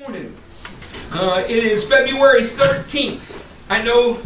morning. Uh, it is February 13th. I know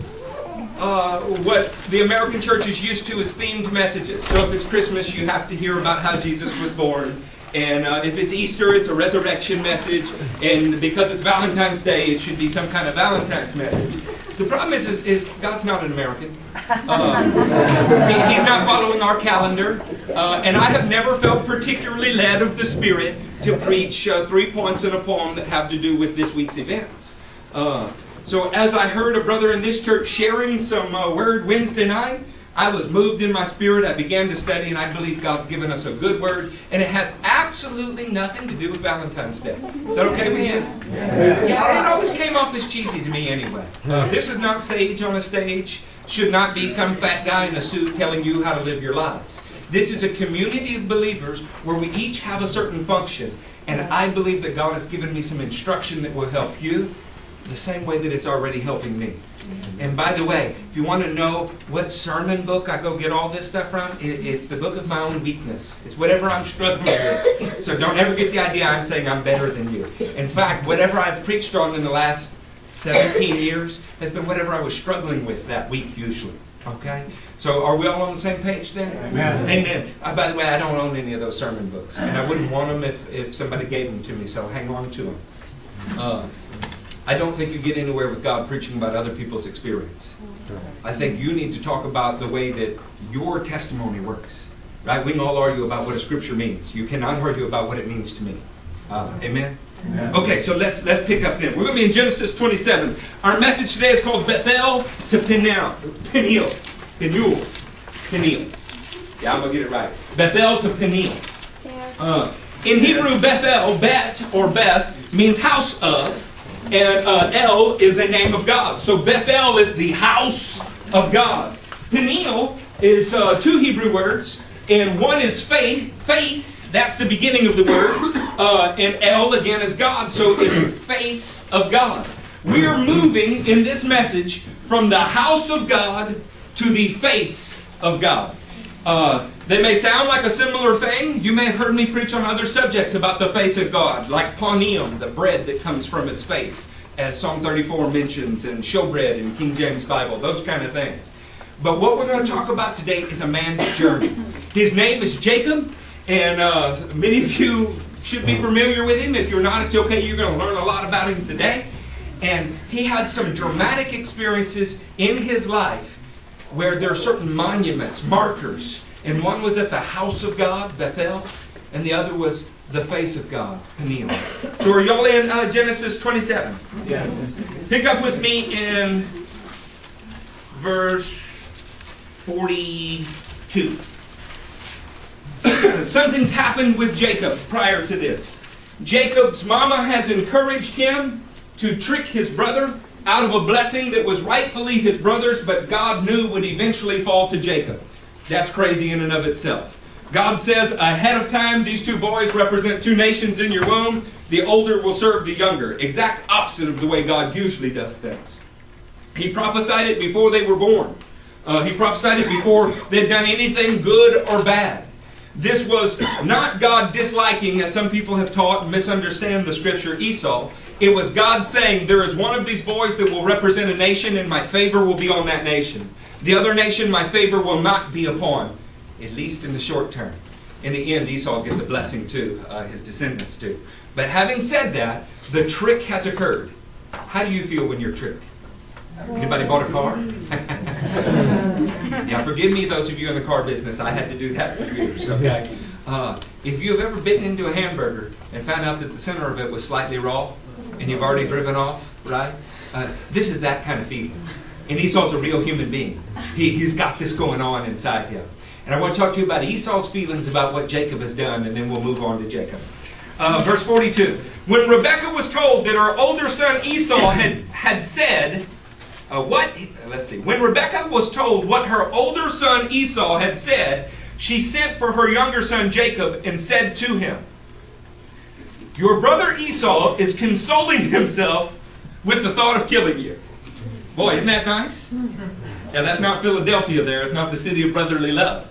uh, what the American church is used to is themed messages. So if it's Christmas, you have to hear about how Jesus was born. And uh, if it's Easter, it's a resurrection message. And because it's Valentine's Day, it should be some kind of Valentine's message. The problem is, is, is God's not an American. Uh, he, he's not following our calendar. Uh, and I have never felt particularly led of the Spirit to preach uh, three points in a poem that have to do with this week's events. Uh, so as I heard a brother in this church sharing some uh, word Wednesday night, I was moved in my spirit. I began to study, and I believe God's given us a good word, and it has absolutely nothing to do with Valentine's Day. Is that okay with you? Yeah, yeah it always came off as cheesy to me anyway. Uh, this is not sage on a stage. Should not be some fat guy in a suit telling you how to live your lives. This is a community of believers where we each have a certain function, and I believe that God has given me some instruction that will help you the same way that it's already helping me. And by the way, if you want to know what sermon book I go get all this stuff from, it's the book of my own weakness. It's whatever I'm struggling with. So don't ever get the idea I'm saying I'm better than you. In fact, whatever I've preached on in the last 17 years has been whatever I was struggling with that week usually. Okay? So are we all on the same page then? Amen. Amen. Uh, by the way, I don't own any of those sermon books. And I wouldn't want them if, if somebody gave them to me, so hang on to them. Uh, I don't think you get anywhere with God preaching about other people's experience. I think you need to talk about the way that your testimony works. Right? We can all argue about what a scripture means. You cannot argue about what it means to me. Uh, amen? amen? Okay, so let's let's pick up then. We're going to be in Genesis 27. Our message today is called Bethel to Peniel. Peniel. Peniel. Peniel. Yeah, I'm going to get it right. Bethel to Peniel. Uh, in Hebrew, Bethel, Bet or Beth, means house of and uh, El is a name of God. So Bethel is the house of God. Peniel is uh, two Hebrew words, and one is faith, face, that's the beginning of the word, uh, and El again is God, so it's face of God. We are moving in this message from the house of God to the face of God. Uh, they may sound like a similar thing. You may have heard me preach on other subjects about the face of God, like panim, the bread that comes from his face, as Psalm 34 mentions, and showbread in King James Bible, those kind of things. But what we're going to talk about today is a man's journey. His name is Jacob, and uh, many of you should be familiar with him. If you're not, it's okay. You're going to learn a lot about him today. And he had some dramatic experiences in his life where there are certain monuments, markers, and one was at the house of God, Bethel, and the other was the face of God, Peniel. So are y'all in uh, Genesis 27? Yeah. Pick up with me in verse 42. Something's happened with Jacob prior to this. Jacob's mama has encouraged him to trick his brother out of a blessing that was rightfully his brother's, but God knew would eventually fall to Jacob. That's crazy in and of itself. God says ahead of time, these two boys represent two nations in your womb. The older will serve the younger. Exact opposite of the way God usually does things. He prophesied it before they were born. Uh, he prophesied it before they'd done anything good or bad. This was not God disliking, as some people have taught and misunderstand the scripture, Esau. It was God saying, There is one of these boys that will represent a nation, and my favor will be on that nation. The other nation, my favor will not be upon, at least in the short term. In the end, Esau gets a blessing too, uh, his descendants do. But having said that, the trick has occurred. How do you feel when you're tricked? Anybody bought a car? yeah, forgive me, those of you in the car business. I had to do that for years. Okay. Uh, if you have ever bitten into a hamburger and found out that the center of it was slightly raw, and you've already driven off, right? Uh, this is that kind of feeling. And Esau's a real human being. He, he's got this going on inside him. And I want to talk to you about Esau's feelings about what Jacob has done, and then we'll move on to Jacob. Uh, verse 42. When Rebekah was told that her older son Esau had, had said, uh, what, let's see, when Rebekah was told what her older son Esau had said, she sent for her younger son Jacob and said to him, your brother Esau is consoling himself with the thought of killing you. Boy, isn't that nice? Yeah, that's not Philadelphia there. It's not the city of brotherly love.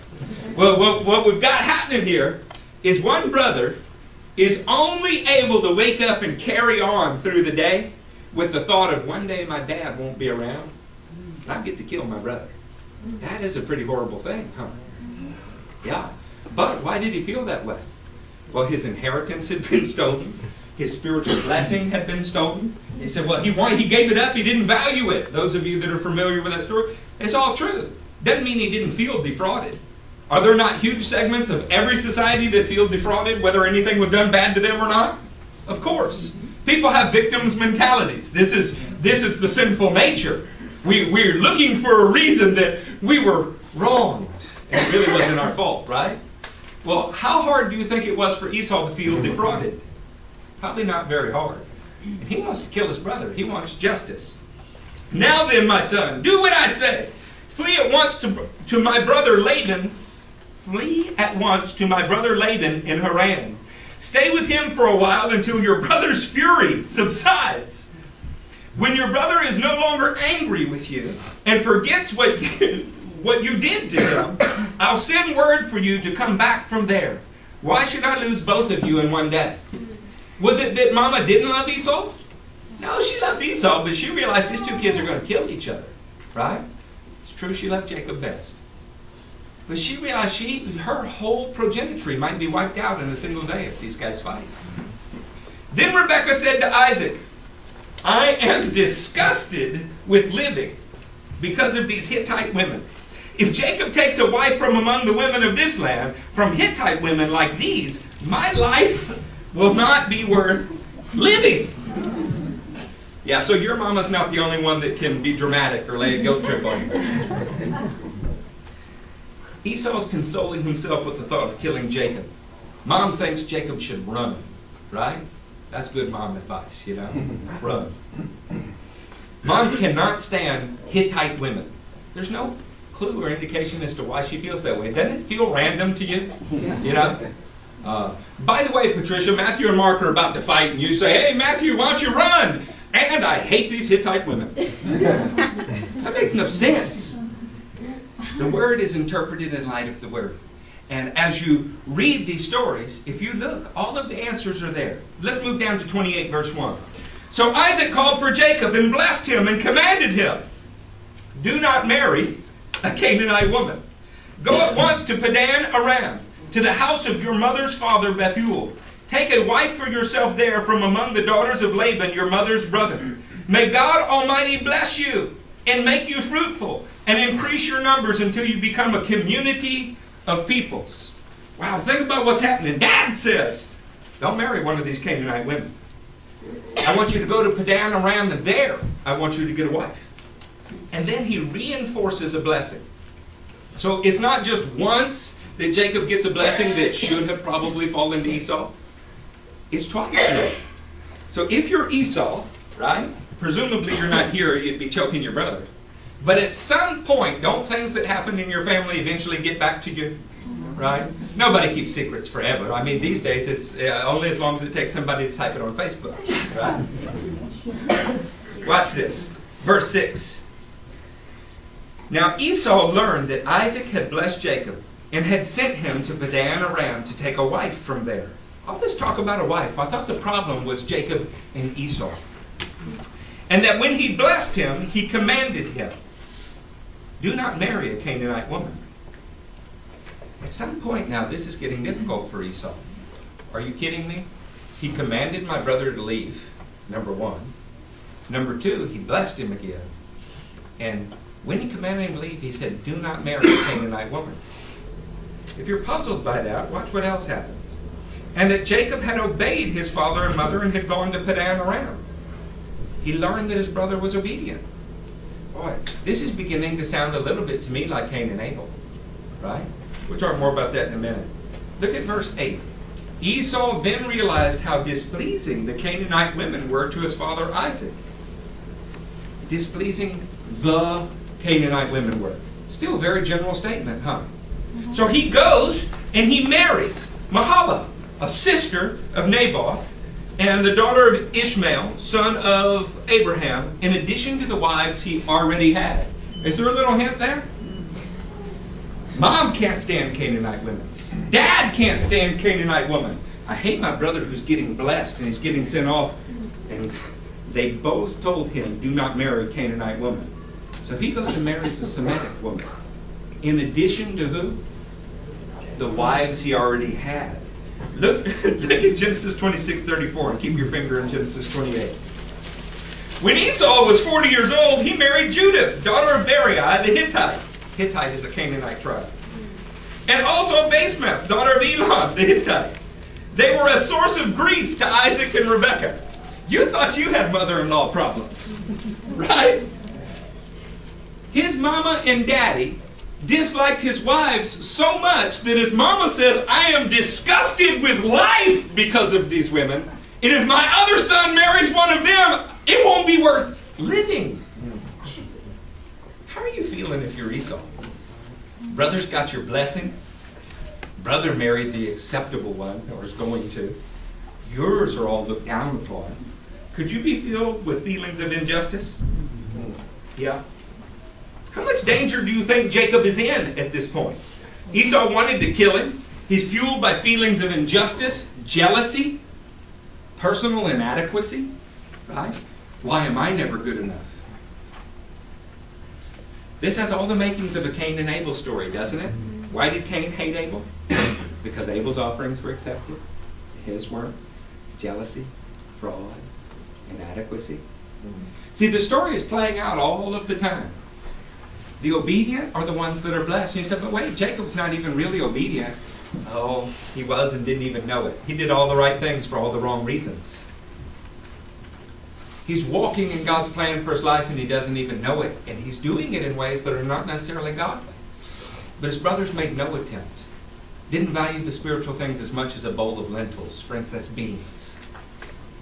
Well, what, what we've got happening here is one brother is only able to wake up and carry on through the day with the thought of one day my dad won't be around and I get to kill my brother. That is a pretty horrible thing, huh? Yeah. But why did he feel that way? Well, his inheritance had been stolen. His spiritual blessing had been stolen. He said, well, he wanted, he gave it up. He didn't value it. Those of you that are familiar with that story, it's all true. Doesn't mean he didn't feel defrauded. Are there not huge segments of every society that feel defrauded, whether anything was done bad to them or not? Of course. People have victims mentalities. This is this is the sinful nature. We, we're looking for a reason that we were wronged. It really wasn't our fault, right? Well, how hard do you think it was for Esau to feel defrauded? Probably not very hard. And he wants to kill his brother. He wants justice. Now then, my son, do what I say. Flee at once to, to my brother Laban. Flee at once to my brother Laban in Haran. Stay with him for a while until your brother's fury subsides. When your brother is no longer angry with you and forgets what you, what you did to him, I'll send word for you to come back from there. Why should I lose both of you in one day? Was it that Mama didn't love Esau? No, she loved Esau, but she realized these two kids are going to kill each other. Right? It's true she loved Jacob best. But she realized she her whole progeny might be wiped out in a single day if these guys fight. Then Rebekah said to Isaac, I am disgusted with living because of these Hittite women. If Jacob takes a wife from among the women of this land, from Hittite women like these, my life will not be worth living. Yeah, so your mama's not the only one that can be dramatic or lay a guilt trip on you. Esau's consoling himself with the thought of killing Jacob. Mom thinks Jacob should run, right? That's good mom advice, you know? Run. Mom cannot stand Hittite women. There's no clue or indication as to why she feels that way. Doesn't it feel random to you? You know? Uh, by the way, Patricia, Matthew and Mark are about to fight, and you say, Hey, Matthew, why don't you run? And I hate these Hittite women. that makes no sense. The word is interpreted in light of the word. And as you read these stories, if you look, all of the answers are there. Let's move down to 28, verse 1. So Isaac called for Jacob and blessed him and commanded him Do not marry a Canaanite woman. Go at once to Padan Aram, to the house of your mother's father Bethuel. Take a wife for yourself there from among the daughters of Laban, your mother's brother. May God Almighty bless you and make you fruitful and increase your numbers until you become a community of peoples. Wow, think about what's happening. Dad says, don't marry one of these Canaanite women. I want you to go to Padan Aram, and there I want you to get a wife. And then he reinforces a blessing. So it's not just once that Jacob gets a blessing that should have probably fallen to Esau. It's twice now. So if you're Esau, right, presumably you're not here, you'd be choking your brother. But at some point, don't things that happen in your family eventually get back to you? Right? Nobody keeps secrets forever. I mean, these days it's uh, only as long as it takes somebody to type it on Facebook. Right? Watch this. Verse 6. Now Esau learned that Isaac had blessed Jacob and had sent him to Padan Aram to take a wife from there. All this talk about a wife, I thought the problem was Jacob and Esau. And that when he blessed him, he commanded him do not marry a Canaanite woman. At some point now, this is getting difficult for Esau. Are you kidding me? He commanded my brother to leave, number one. Number two, he blessed him again. And when he commanded him to leave, he said, Do not marry a Canaanite woman. If you're puzzled by that, watch what else happens. And that Jacob had obeyed his father and mother and had gone to Padan Aram. He learned that his brother was obedient. Boy, this is beginning to sound a little bit to me like Cain and Abel, right? We'll talk more about that in a minute. Look at verse 8. Esau then realized how displeasing the Canaanite women were to his father Isaac. Displeasing the Canaanite women were. Still a very general statement, huh? So he goes and he marries Mahalath, a sister of Nebaioth, and the daughter of Ishmael, son of Abraham, in addition to the wives he already had. Is there a little hint there? Mom can't stand Canaanite women. Dad can't stand Canaanite women. I hate my brother who's getting blessed and he's getting sent off. And they both told him, do not marry a Canaanite woman. So he goes and marries a Semitic woman. In addition to who? The wives he already had. Look, look at Genesis 26, 34, and keep your finger in Genesis 28. When Esau was 40 years old, he married Judith, daughter of Beeri the Hittite. Hittite is a Canaanite tribe. And also Basemath, daughter of Elon the Hittite. They were a source of grief to Isaac and Rebekah. You thought you had mother-in-law problems, right? His mama and daddy disliked his wives so much that his mama says, I am disgusted with life because of these women. And if my other son marries one of them, it won't be worth living. How are you feeling if you're Esau? Brother's got your blessing. Brother married the acceptable one, or is going to. Yours are all looked down upon. Could you be filled with feelings of injustice? Yeah. How much danger do you think Jacob is in at this point? Esau wanted to kill him. He's fueled by feelings of injustice, jealousy, personal inadequacy. Right? Why am I never good enough? This has all the makings of a Cain and Abel story, doesn't it? Why did Cain hate Abel? because Abel's offerings were accepted, his weren't. Jealousy, fraud, inadequacy. See, the story is playing out all of the time. The obedient are the ones that are blessed. And you said, but wait, Jacob's not even really obedient. Oh, he was and didn't even know it. He did all the right things for all the wrong reasons. He's walking in God's plan for his life and he doesn't even know it. And he's doing it in ways that are not necessarily godly. But his brothers made no attempt. Didn't value the spiritual things as much as a bowl of lentils. Friends, that's beans.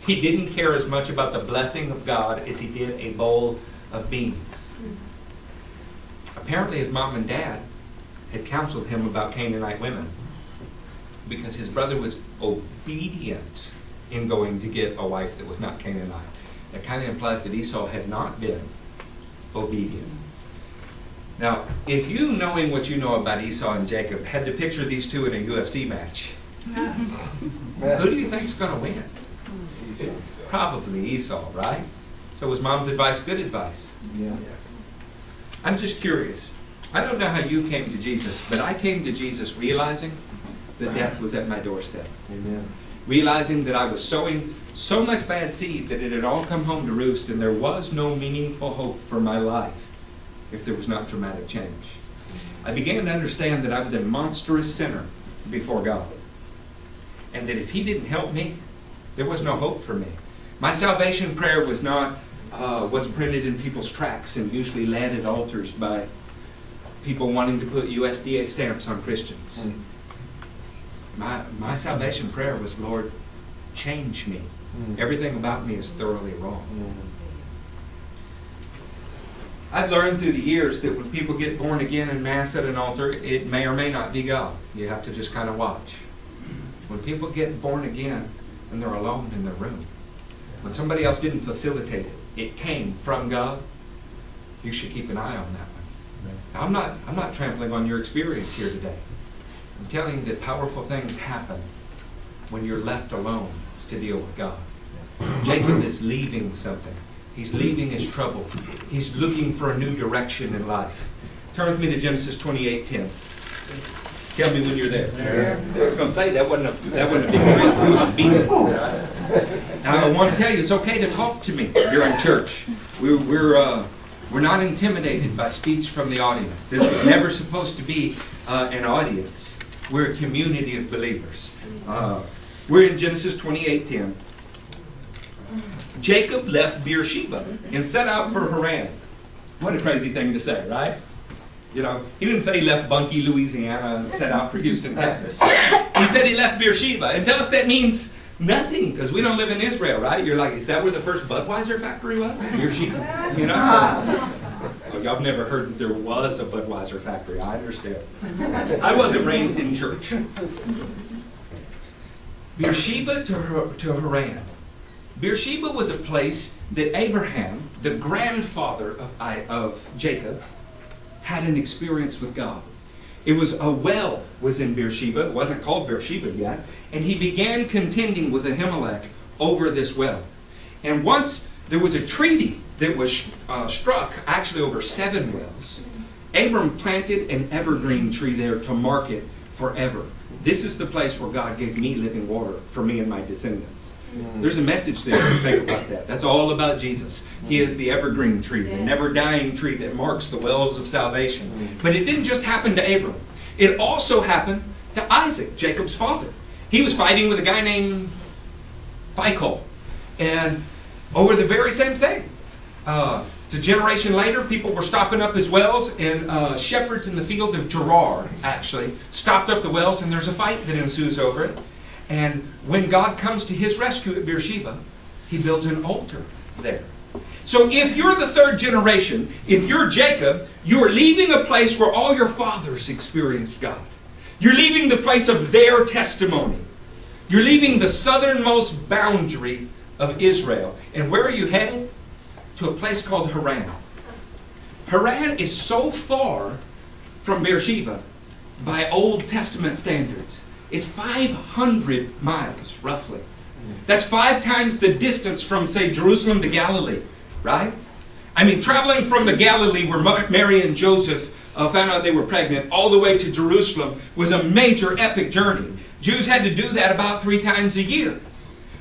He didn't care as much about the blessing of God as he did a bowl of beans. Apparently, his mom and dad had counseled him about Canaanite women because his brother was obedient in going to get a wife that was not Canaanite. That kind of implies that Esau had not been obedient. Now, if you, knowing what you know about Esau and Jacob, had to picture these two in a UFC match, who do you think is going to win? Probably Esau, right? So was mom's advice good advice? Yeah. I'm just curious. I don't know how you came to Jesus, but I came to Jesus realizing that death was at my doorstep. Amen. Realizing that I was sowing so much bad seed that it had all come home to roost and there was no meaningful hope for my life if there was not dramatic change. I began to understand that I was a monstrous sinner before God. And that if He didn't help me, there was no hope for me. My salvation prayer was not uh, what's printed in people's tracts and usually led at altars by people wanting to put USDA stamps on Christians. Mm. My, my salvation prayer was, Lord, change me. Mm. Everything about me is thoroughly wrong. Mm. I've learned through the years that when people get born again in mass at an altar, it may or may not be God. You have to just kind of watch. When people get born again and they're alone in their room, when somebody else didn't facilitate it, it came from God, you should keep an eye on that one. Now, I'm not, I'm not trampling on your experience here today. I'm telling you that powerful things happen when you're left alone to deal with God. Jacob is leaving something. He's leaving his trouble. He's looking for a new direction in life. Turn with me to Genesis 28:10. Tell me when you're there. I was going to say that wasn't a that wasn't a big should. Now I want to tell you, it's okay to talk to me during church. We're we're uh, we're not intimidated by speech from the audience. This was never supposed to be uh, an audience. We're a community of believers. Uh, we're in Genesis 28:10. Jacob left Beersheba and set out for Haran. What a crazy thing to say, right? You know, he didn't say he left Bunkie, Louisiana, and set out for Houston, Texas. He said he left Beersheba. And to us that means nothing, because we don't live in Israel, right? You're like, is that where the first Budweiser factory was? Beersheba? You know? Oh, y'all have never heard that there was a Budweiser factory. I understand. I wasn't raised in church. Beersheba to, Har- to Haran. Beersheba was a place that Abraham, the grandfather of, I, of Jacob, had an experience with God. It was a well was in Beersheba. It wasn't called Beersheba yet. And he began contending with Abimelech over this well. And once there was a treaty that was uh, struck, actually over seven wells, Abram planted an evergreen tree there to mark it forever. This is the place where God gave me living water for me and my descendants. There's a message there to think about that. That's all about Jesus. He is the evergreen tree, the never dying tree that marks the wells of salvation. But it didn't just happen to Abram, it also happened to Isaac, Jacob's father. He was fighting with a guy named Phicol. And over the very same thing. Uh, it's a generation later, people were stopping up his wells, and uh, shepherds in the field of Gerar actually stopped up the wells, and there's a fight that ensues over it. And when God comes to his rescue at Beersheba, he builds an altar there. So if you're the third generation, if you're Jacob, you're leaving a place where all your fathers experienced God. You're leaving the place of their testimony. You're leaving the southernmost boundary of Israel. And where are you headed? To a place called Haran. Haran is so far from Beersheba by Old Testament standards. It's 500 miles, roughly. That's five times the distance from, say, Jerusalem to Galilee, right? I mean, traveling from the Galilee where Mary and Joseph uh, found out they were pregnant all the way to Jerusalem was a major epic journey. Jews had to do that about three times a year.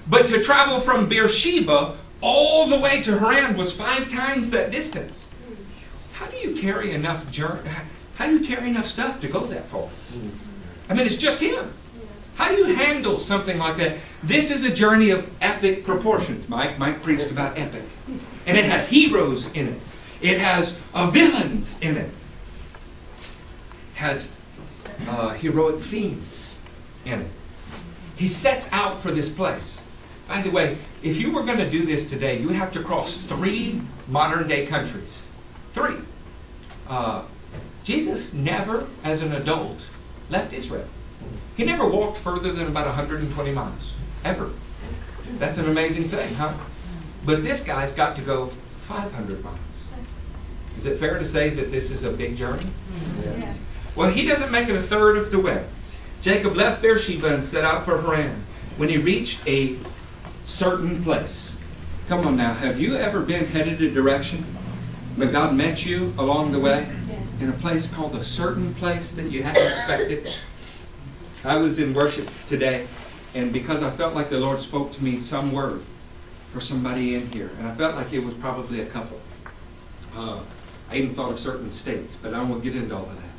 But to travel from Beersheba all the way to Haran was five times that distance. How do you carry enough journey? How do you carry enough stuff to go that far? I mean, it's just him. How do you handle something like that? This is a journey of epic proportions. Mike, Mike preached about epic. And it has heroes in it. It has uh, villains in it. Has uh, heroic themes in it. He sets out for this place. By the way, if you were going to do this today, you would have to cross three modern day countries. Three. Uh, Jesus never, as an adult, left Israel. He never walked further than about 120 miles, ever. That's an amazing thing, huh? But this guy's got to go 500 miles. Is it fair to say that this is a big journey? Yeah. Well, he doesn't make it a third of the way. Jacob left Beersheba and set out for Haran. When he reached a certain place, come on now, have you ever been headed a direction, but God met you along the way in a place called a certain place that you hadn't expected? I was in worship today, and because I felt like the Lord spoke to me some word for somebody in here, and I felt like it was probably a couple. Uh, I even thought of certain states, but I won't get into all of that.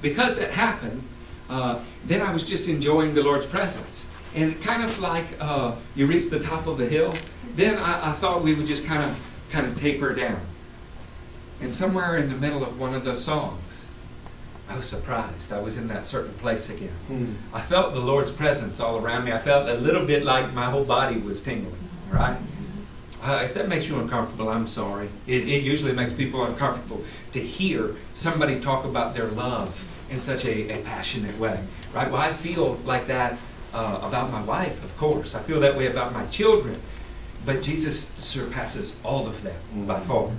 Because that happened, uh, then I was just enjoying the Lord's presence. And kind of like uh, you reach the top of the hill, then I, I thought we would just kind of kind of taper down. And somewhere in the middle of one of those songs, I was surprised. I was in that certain place again. Hmm. I felt the Lord's presence all around me. I felt a little bit like my whole body was tingling, right? Uh, if that makes you uncomfortable, I'm sorry. It, it, usually makes people uncomfortable to hear somebody talk about their love in such a, a passionate way, right? Well, I feel like that uh, about my wife, of course. I feel that way about my children. But Jesus surpasses all of that by far.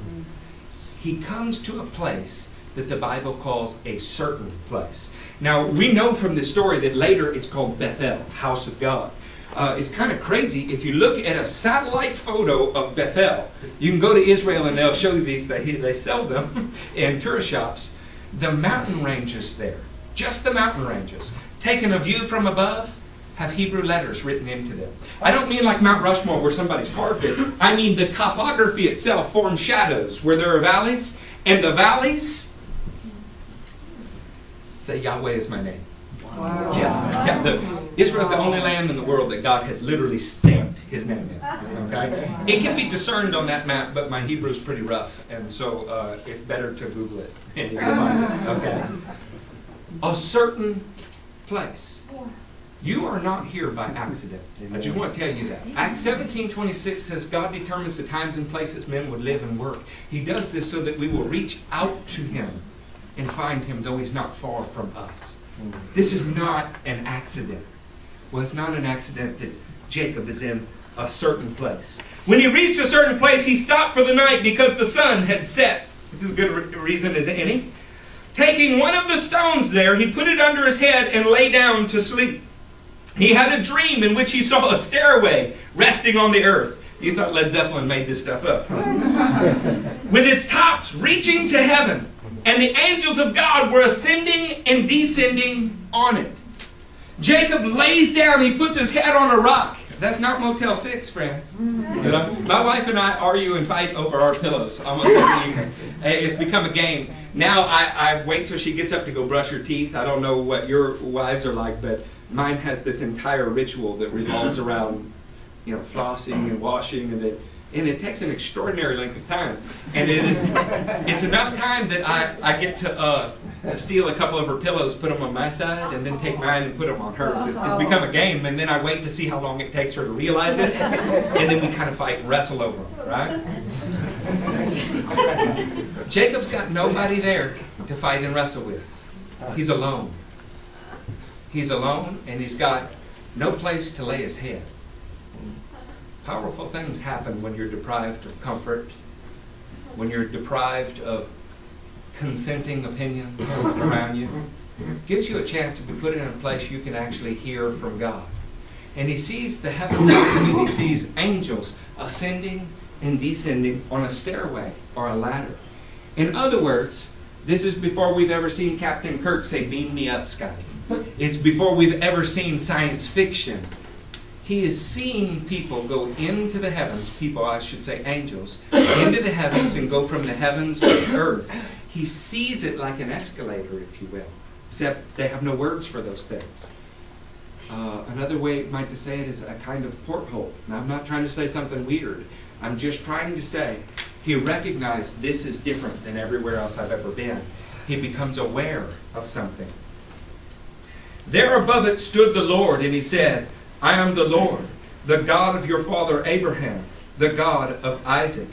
He comes to a place that the Bible calls a certain place. Now, we know from this story that later it's called Bethel, house of God. Uh, it's kind of crazy. If you look at a satellite photo of Bethel, you can go to Israel and they'll show you these. They, they sell them in tourist shops. The mountain ranges there, just the mountain ranges, taken a view from above, have Hebrew letters written into them. I don't mean like Mount Rushmore where somebody's carved it. I mean the topography itself forms shadows where there are valleys, and the valleys Say, Yahweh is my name. Wow. Yeah, yeah. The, Israel's the only land in the world that God has literally stamped His name in. Okay, it can be discerned on that map, but my Hebrew is pretty rough, and so uh, it's better to Google it and you'll find it. Okay, a certain place. You are not here by accident. I just want to tell you that. Acts 17:26 says God determines the times and places men would live and work. He does this so that we will reach out to Him and find him, though he's not far from us. This is not an accident. Well, it's not an accident that Jacob is in a certain place. When he reached a certain place, he stopped for the night because the sun had set. This is as good a reason as any. Taking one of the stones there, he put it under his head and lay down to sleep. He had a dream in which he saw a stairway resting on the earth. You thought Led Zeppelin made this stuff up. With its tops reaching to heaven, and the angels of God were ascending and descending on it. Jacob lays down, he puts his head on a rock. That's not Motel 6, friends. My wife and I argue and fight over our pillows almost every evening. It's become a game. Now I, I wait till she gets up to go brush her teeth. I don't know what your wives are like, but mine has this entire ritual that revolves around, you know, flossing and washing, and it, and it takes an extraordinary length of time. And it is, it's enough time that I, I get to, uh, to steal a couple of her pillows, put them on my side, and then take mine and put them on hers. It's, it's become a game, and then I wait to see how long it takes her to realize it, and then we kind of fight and wrestle over them, right? Jacob's got nobody there to fight and wrestle with. He's alone. He's alone, and he's got no place to lay his head. Powerful things happen when you're deprived of comfort, when you're deprived of consenting opinions around you. Gives you a chance to be put in a place you can actually hear from God. And he sees the heavens open, he sees angels ascending and descending on a stairway or a ladder. In other words, this is before we've ever seen Captain Kirk say, Beam me up, Scotty. It's before we've ever seen science fiction. He is seeing people go into the heavens, people, I should say angels, into the heavens and go from the heavens to the earth. He sees it like an escalator, if you will, except they have no words for those things. Uh, another way might to say it is a kind of porthole. Now, I'm not trying to say something weird. I'm just trying to say he recognized this is different than everywhere else I've ever been. He becomes aware of something. There above it stood the Lord, and he said, I am the Lord, the God of your father Abraham, the God of Isaac.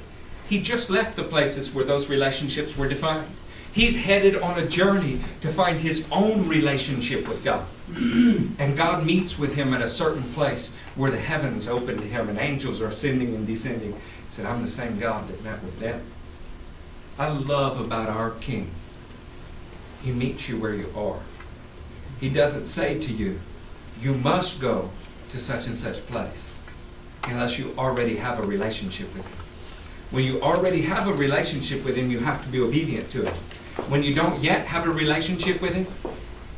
He just left the places where those relationships were defined. He's headed on a journey to find his own relationship with God. and God meets with him at a certain place where the heavens open to him and angels are ascending and descending. He said, I'm the same God that met with them. I love about our King. He meets you where you are. He doesn't say to you, you must go to such and such place unless you already have a relationship with him. When you already have a relationship with him, you have to be obedient to him. When you don't yet have a relationship with him,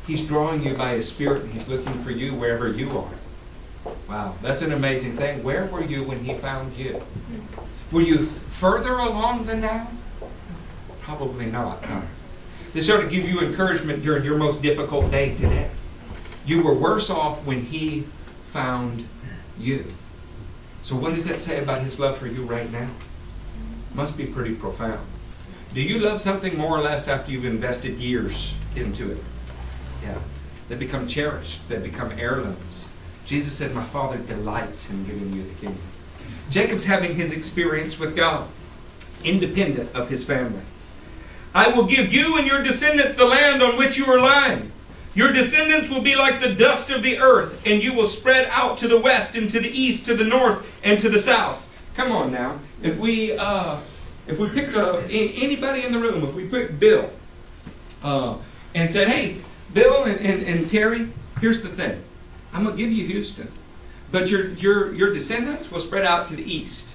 he's drawing you by his spirit and he's looking for you wherever you are. Wow, that's an amazing thing. Where were you when he found you? Were you further along than now? Probably not. This ought to give you encouragement during your most difficult day today. You were worse off when he found you. So, what does that say about his love for you right now? Must be pretty profound. Do you love something more or less after you've invested years into it? Yeah. They become cherished, they become heirlooms. Jesus said, My Father delights in giving you the kingdom. Jacob's having his experience with God, independent of his family. I will give you and your descendants the land on which you are lying. Your descendants will be like the dust of the earth, and you will spread out to the west and to the east, to the north and to the south. Come on now. If we uh, if we picked uh, anybody in the room, if we picked Bill uh, and said, "Hey, Bill and, and, and Terry, here's the thing. I'm gonna give you Houston, but your your your descendants will spread out to the east,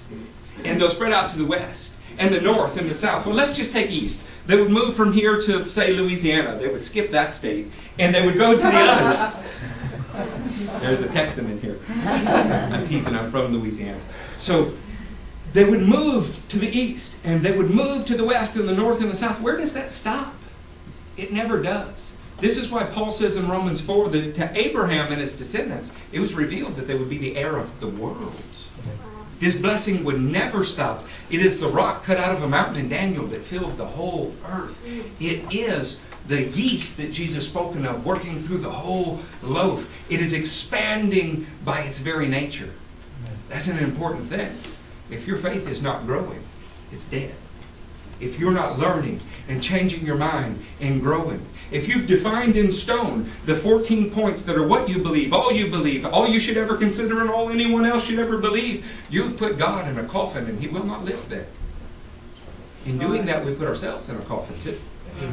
and they'll spread out to the west, and the north and the south. Well, let's just take east. They would move from here to, say, Louisiana. They would skip that state, and they would go to the others. There's a Texan in here. I'm teasing, I'm from Louisiana. So they would move to the east, and they would move to the west and the north and the south. Where does that stop? It never does. This is why Paul says in Romans 4 that to Abraham and his descendants, it was revealed that they would be the heir of the world. This blessing would never stop. It is the rock cut out of a mountain in Daniel that filled the whole earth. It is the yeast that Jesus spoken of working through the whole loaf. It is expanding by its very nature. That's an important thing. If your faith is not growing, it's dead. If you're not learning and changing your mind and growing, if you've defined in stone the 14 points that are what you believe, all you believe, all you should ever consider, and all anyone else should ever believe, you've put God in a coffin and He will not live there. In doing that, we put ourselves in a coffin too.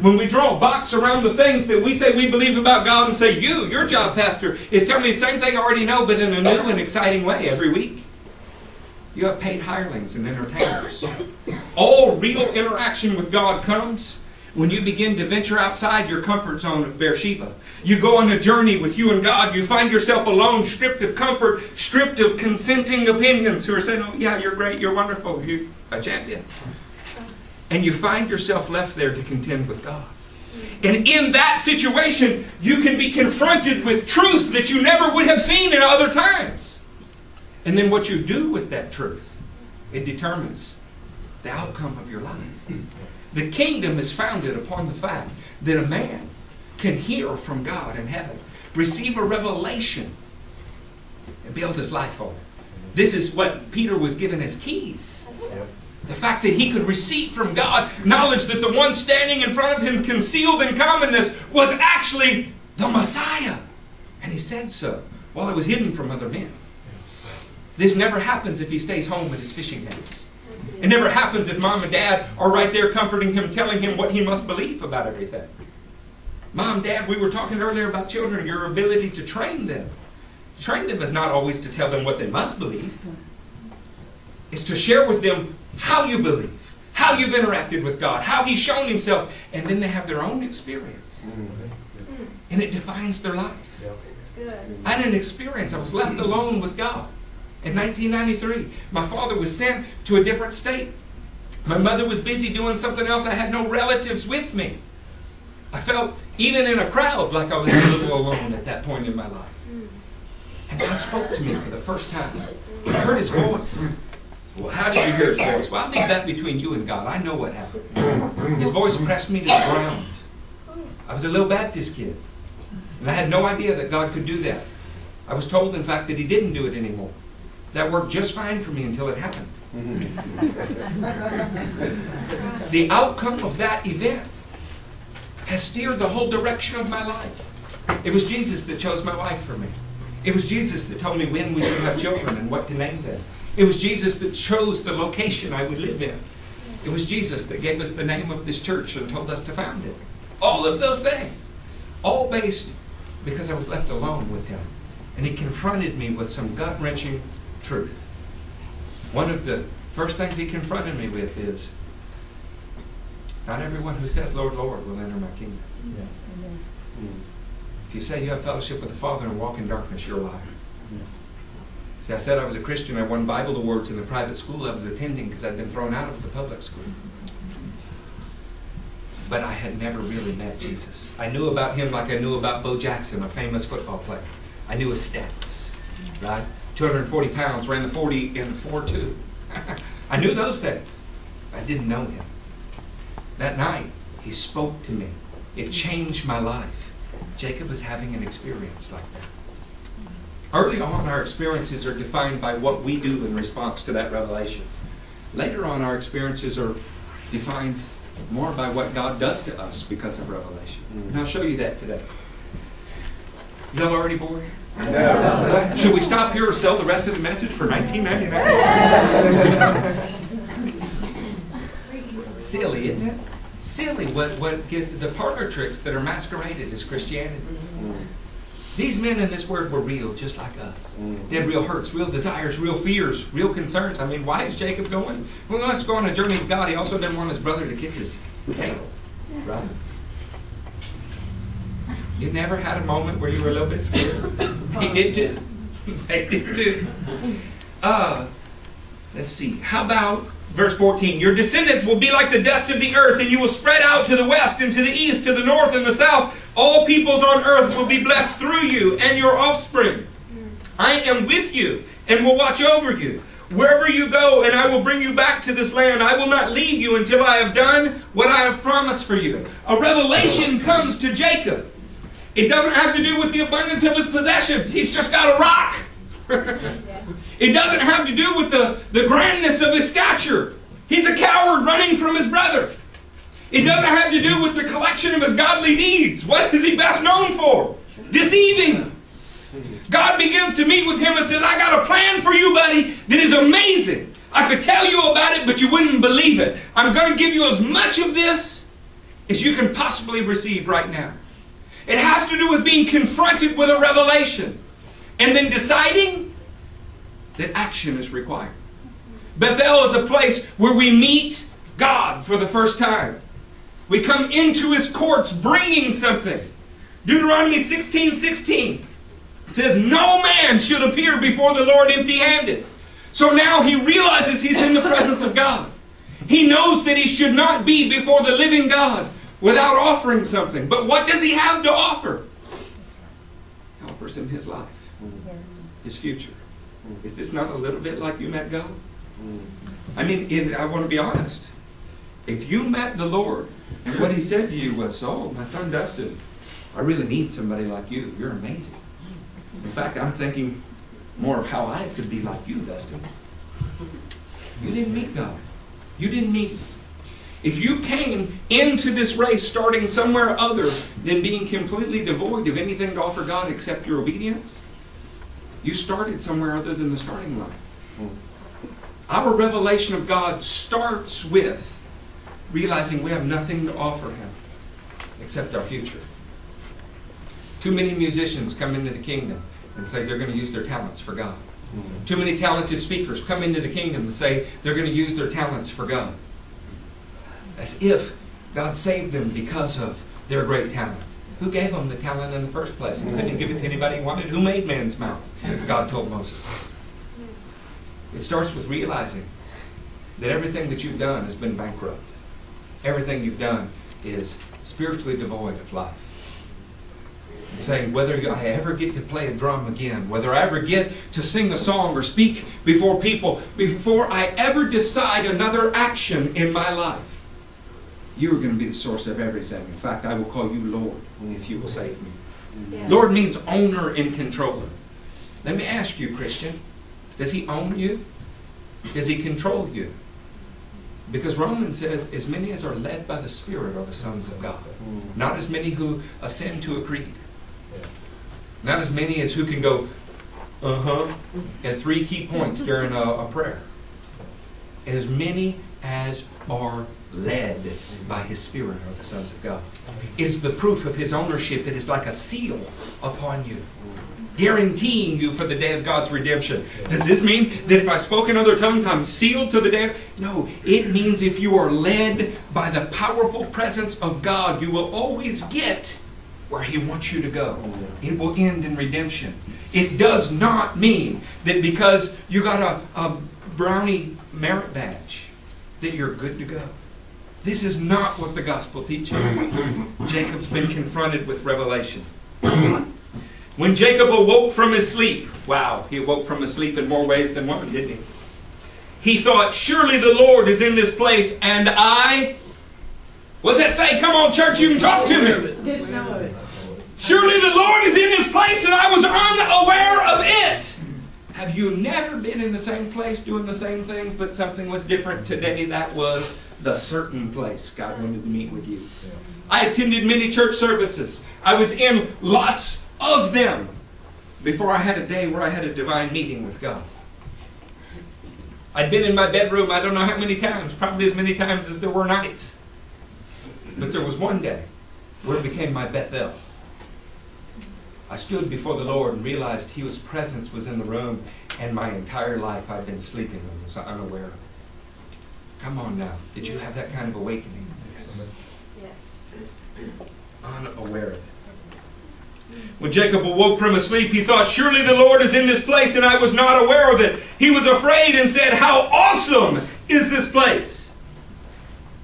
When we draw a box around the things that we say we believe about God and say, You, your job, Pastor, is telling me the same thing I already know, but in a new and exciting way every week. You have paid hirelings and entertainers. All real interaction with God comes when you begin to venture outside your comfort zone of Beersheba. You go on a journey with you and God. You find yourself alone, stripped of comfort, stripped of consenting opinions who are saying, Oh, yeah, you're great, you're wonderful, you're a champion. And you find yourself left there to contend with God. And in that situation, you can be confronted with truth that you never would have seen in other times. And then what you do with that truth, it determines the outcome of your life. The kingdom is founded upon the fact that a man can hear from God in heaven, receive a revelation, and build his life on it. This is what Peter was given as keys. The fact that he could receive from God knowledge that the one standing in front of him, concealed in commonness, was actually the Messiah. And he said so while it was hidden from other men. This never happens if he stays home with his fishing nets. It never happens if mom and dad are right there comforting him, telling him what he must believe about everything. Mom, dad, we were talking earlier about children, your ability to train them. Train them is not always to tell them what they must believe, it's to share with them how you believe, how you've interacted with God, how He's shown Himself, and then they have their own experience. Mm-hmm. And it defines their life. I had an experience. I was left alone with God. In 1993, my father was sent to a different state. My mother was busy doing something else. I had no relatives with me. I felt, even in a crowd, like I was a little alone at that point in my life. And God spoke to me for the first time. I heard His voice. Well, how did you hear His voice? Well, I'll leave that between you and God. I know what happened. His voice pressed me to the ground. I was a little Baptist kid. And I had no idea that God could do that. I was told, in fact, that He didn't do it anymore. That worked just fine for me until it happened. Mm-hmm. the outcome of that event has steered the whole direction of my life. It was Jesus that chose my wife for me. It was Jesus that told me when we should have children and what to name them. It was Jesus that chose the location I would live in. It was Jesus that gave us the name of this church and told us to found it. All of those things. All based because I was left alone with him. And he confronted me with some gut wrenching truth. One of the first things he confronted me with is not everyone who says, Lord, Lord, will enter my kingdom. Yeah. If you say you have fellowship with the Father and walk in darkness, you're a liar. Yeah. See, I said I was a Christian. I won Bible awards in the private school I was attending because I'd been thrown out of the public school. But I had never really met Jesus. I knew about him like I knew about Bo Jackson, a famous football player. I knew his stats, right? 240 pounds, ran the 40 in 4-2. I knew those things. I didn't know him. That night, he spoke to me. It changed my life. Jacob was having an experience like that. Early on, our experiences are defined by what we do in response to that revelation. Later on, our experiences are defined more by what God does to us because of revelation. And I'll show you that today. Y'all already bored? No. Should we stop here or sell the rest of the message for 1999? Silly, isn't it? Silly what, what gets the parlor tricks that are masqueraded as Christianity. These men in this word were real, just like us. Mm. They had real hurts, real desires, real fears, real concerns. I mean, why is Jacob going? Well, he wants to go on a journey with God. He also didn't want his brother to kick his tail. Right? You never had a moment where you were a little bit scared? he did too. They did too. Uh, let's see. How about verse 14? Your descendants will be like the dust of the earth, and you will spread out to the west and to the east, to the north and the south. All peoples on earth will be blessed through you and your offspring. I am with you and will watch over you. Wherever you go, and I will bring you back to this land. I will not leave you until I have done what I have promised for you. A revelation comes to Jacob. It doesn't have to do with the abundance of his possessions. He's just got a rock. it doesn't have to do with the, the grandness of his stature. He's a coward running from his brother. It doesn't have to do with the collection of his godly deeds. What is he best known for? Deceiving. God begins to meet with him and says, I got a plan for you, buddy, that is amazing. I could tell you about it, but you wouldn't believe it. I'm going to give you as much of this as you can possibly receive right now. It has to do with being confronted with a revelation and then deciding that action is required. Bethel is a place where we meet God for the first time. We come into his courts bringing something. Deuteronomy 16 16 says, No man should appear before the Lord empty handed. So now he realizes he's in the presence of God. He knows that he should not be before the living God without offering something. But what does he have to offer? He offers him his life, his future. Is this not a little bit like you met God? I mean, if, I want to be honest. If you met the Lord and what he said to you was, Oh, my son Dustin, I really need somebody like you. You're amazing. In fact, I'm thinking more of how I could be like you, Dustin. You didn't meet God. You didn't meet me. If you came into this race starting somewhere other than being completely devoid of anything to offer God except your obedience, you started somewhere other than the starting line. Our revelation of God starts with realizing we have nothing to offer Him except our future. Too many musicians come into the kingdom and say they're going to use their talents for God. Mm-hmm. Too many talented speakers come into the kingdom and say they're going to use their talents for God. As if God saved them because of their great talent. Who gave them the talent in the first place? He couldn't give it to anybody he wanted. Who made man's mouth? God told Moses. It starts with realizing that everything that you've done has been bankrupt. Everything you've done is spiritually devoid of life. And saying, whether I ever get to play a drum again, whether I ever get to sing a song or speak before people, before I ever decide another action in my life, you are going to be the source of everything. In fact, I will call you Lord if you will save me. Yeah. Lord means owner and controller. Let me ask you, Christian, does he own you? Does he control you? Because Romans says, as many as are led by the Spirit are the sons of God. Not as many who ascend to a creed. Not as many as who can go, uh huh, at three key points during a, a prayer. As many as are led by his spirit are the sons of God. It is the proof of his ownership. It is like a seal upon you, guaranteeing you for the day of God's redemption. Does this mean that if I spoke in other tongues, I'm sealed to the day? No, it means if you are led by the powerful presence of God, you will always get where he wants you to go. It will end in redemption. It does not mean that because you got a, a brownie merit badge that you're good to go. This is not what the gospel teaches. Jacob's been confronted with revelation. When Jacob awoke from his sleep, wow, he awoke from his sleep in more ways than one, didn't he? He thought, surely the Lord is in this place, and I. What's that say? Come on, church, you can talk to me. Surely the Lord is in this place, and I was unaware of it. Have you never been in the same place doing the same things, but something was different today? That was the certain place God wanted to meet with you. I attended many church services. I was in lots of them before I had a day where I had a divine meeting with God. I'd been in my bedroom, I don't know how many times, probably as many times as there were nights. But there was one day where it became my Bethel. I stood before the Lord and realized His presence was in the room, and my entire life I'd been sleeping and was unaware of. Come on now. Did you have that kind of awakening? Yes. Unaware of it. When Jacob awoke from his sleep, he thought, Surely the Lord is in this place, and I was not aware of it. He was afraid and said, How awesome is this place!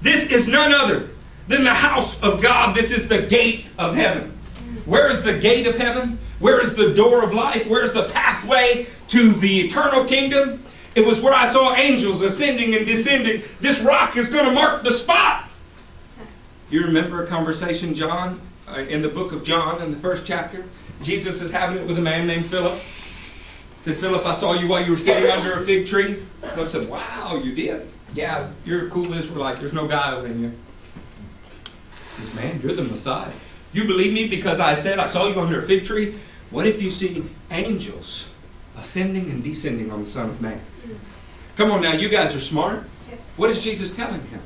This is none other than the house of God. This is the gate of heaven. Where is the gate of heaven? Where is the door of life? Where is the pathway to the eternal kingdom? It was where I saw angels ascending and descending. This rock is going to mark the spot. You remember a conversation, John, uh, in the book of John, in the first chapter? Jesus is having it with a man named Philip. He said, Philip, I saw you while you were sitting under a fig tree. Philip said, Wow, you did. Yeah, you're a Israelite. There's no guile in you. He says, Man, you're the Messiah. You believe me because I said I saw you under a fig tree? What if you see angels ascending and descending on the Son of Man? Come on now, you guys are smart. What is Jesus telling him?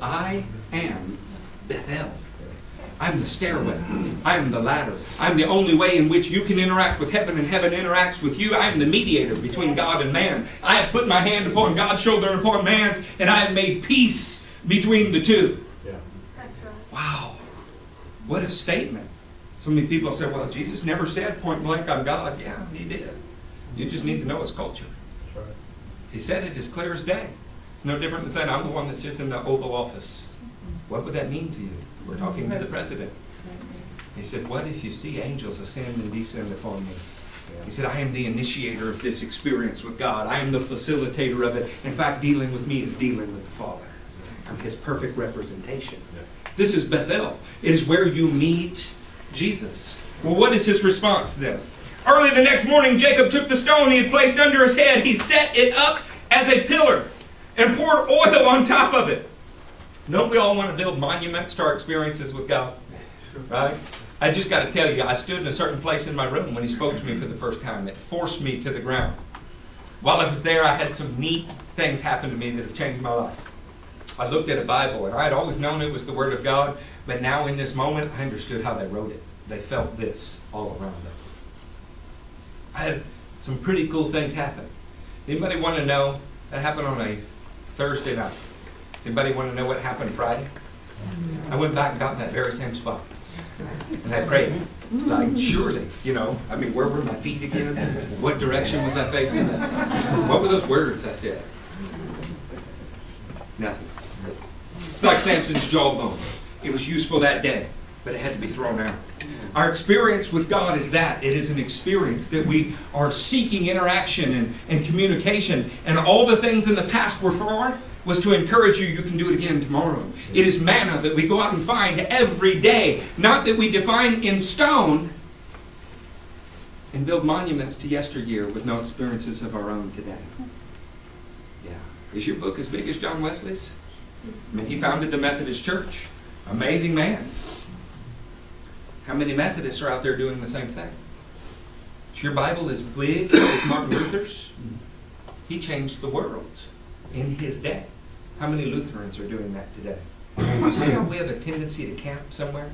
I am Bethel. I'm the stairway. I'm the ladder. I'm the only way in which you can interact with heaven and heaven interacts with you. I am the mediator between God and man. I have put my hand upon God's shoulder and upon man's, and I have made peace between the two. Yeah. That's right. Wow. What a statement. So many people say, well, Jesus never said point blank, I'm God. Yeah, he did. You just need to know his culture. That's right. He said it as clear as day. It's no different than saying, I'm the one that sits in the Oval Office. What would that mean to you? We're talking to the president. He said, What if you see angels ascend and descend upon me? He said, I am the initiator of this experience with God. I am the facilitator of it. In fact, dealing with me is dealing with the Father. I'm his perfect representation. This is Bethel. It is where you meet Jesus. Well, what is his response then? Early the next morning, Jacob took the stone he had placed under his head. He set it up as a pillar and poured oil on top of it. Don't we all want to build monuments to our experiences with God? Right? I just got to tell you, I stood in a certain place in my room when he spoke to me for the first time. It forced me to the ground. While I was there, I had some neat things happen to me that have changed my life. I looked at a Bible, and I had always known it was the Word of God, but now in this moment, I understood how they wrote it. They felt this all around them. I had some pretty cool things happen. Anybody want to know? That happened on a Thursday night. Anybody want to know what happened Friday? I went back and got in that very same spot. And I prayed. Like, surely, you know, I mean, where were my feet again? What direction was I facing? What were those words I said? Nothing. Like Samson's jawbone. It was useful that day, but it had to be thrown out. Our experience with God is that. It is an experience that we are seeking interaction and, and communication. And all the things in the past were for was to encourage you, you can do it again tomorrow. It is manna that we go out and find every day. Not that we define in stone and build monuments to yesteryear with no experiences of our own today. Yeah. Is your book as big as John Wesley's? I mean, he founded the Methodist Church. Amazing man. How many Methodists are out there doing the same thing? Is your Bible as big as Martin Luther's? He changed the world in his day. How many Lutherans are doing that today? You see how we have a tendency to camp somewhere?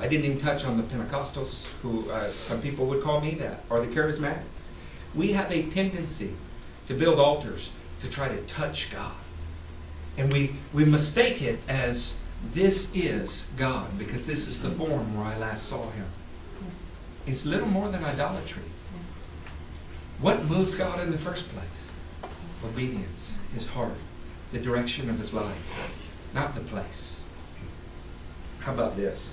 I didn't even touch on the Pentecostals, who uh, some people would call me that, or the Charismatics. We have a tendency to build altars to try to touch God. And we, we mistake it as this is God, because this is the form where I last saw him. It's little more than idolatry. What moved God in the first place? Obedience, his heart, the direction of his life, not the place. How about this?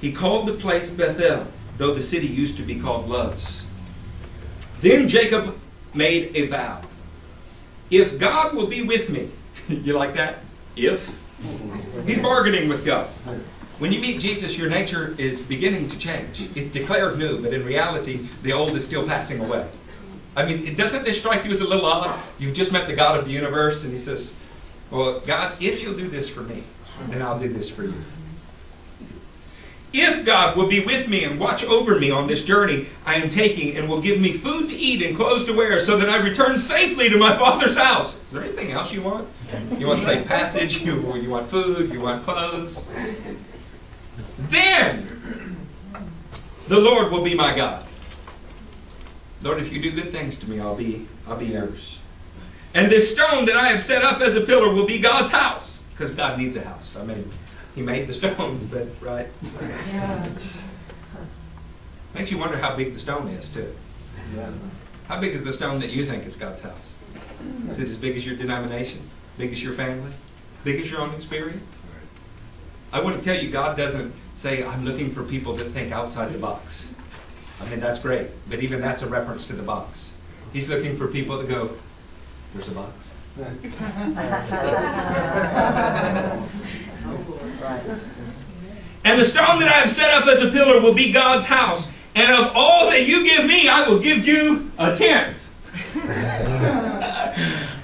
He called the place Bethel, though the city used to be called Luz. Then Jacob made a vow. If God will be with me, you like that? If? He's bargaining with God. When you meet Jesus, your nature is beginning to change. It's declared new, but in reality, the old is still passing away. I mean, doesn't this strike you as a little odd? You've just met the God of the universe, and he says, Well, God, if you'll do this for me, then I'll do this for you. If God will be with me and watch over me on this journey I am taking and will give me food to eat and clothes to wear so that I return safely to my Father's house. Is there anything else you want? You want safe passage? You, you want food? You want clothes? Then the Lord will be my God. Lord, if you do good things to me, I'll be, I'll be yours. And this stone that I have set up as a pillar will be God's house. Because God needs a house. I mean, He made the stone, but, right? Yeah. Makes you wonder how big the stone is, too. Yeah. How big is the stone that you think is God's house? Is it as big as your denomination? Big as your family? Big as your own experience? I want to tell you, God doesn't say, I'm looking for people that think outside the box. I mean, that's great, but even that's a reference to the box. He's looking for people that go, there's a box. And the stone that I have set up as a pillar will be God's house. And of all that you give me, I will give you a tenth.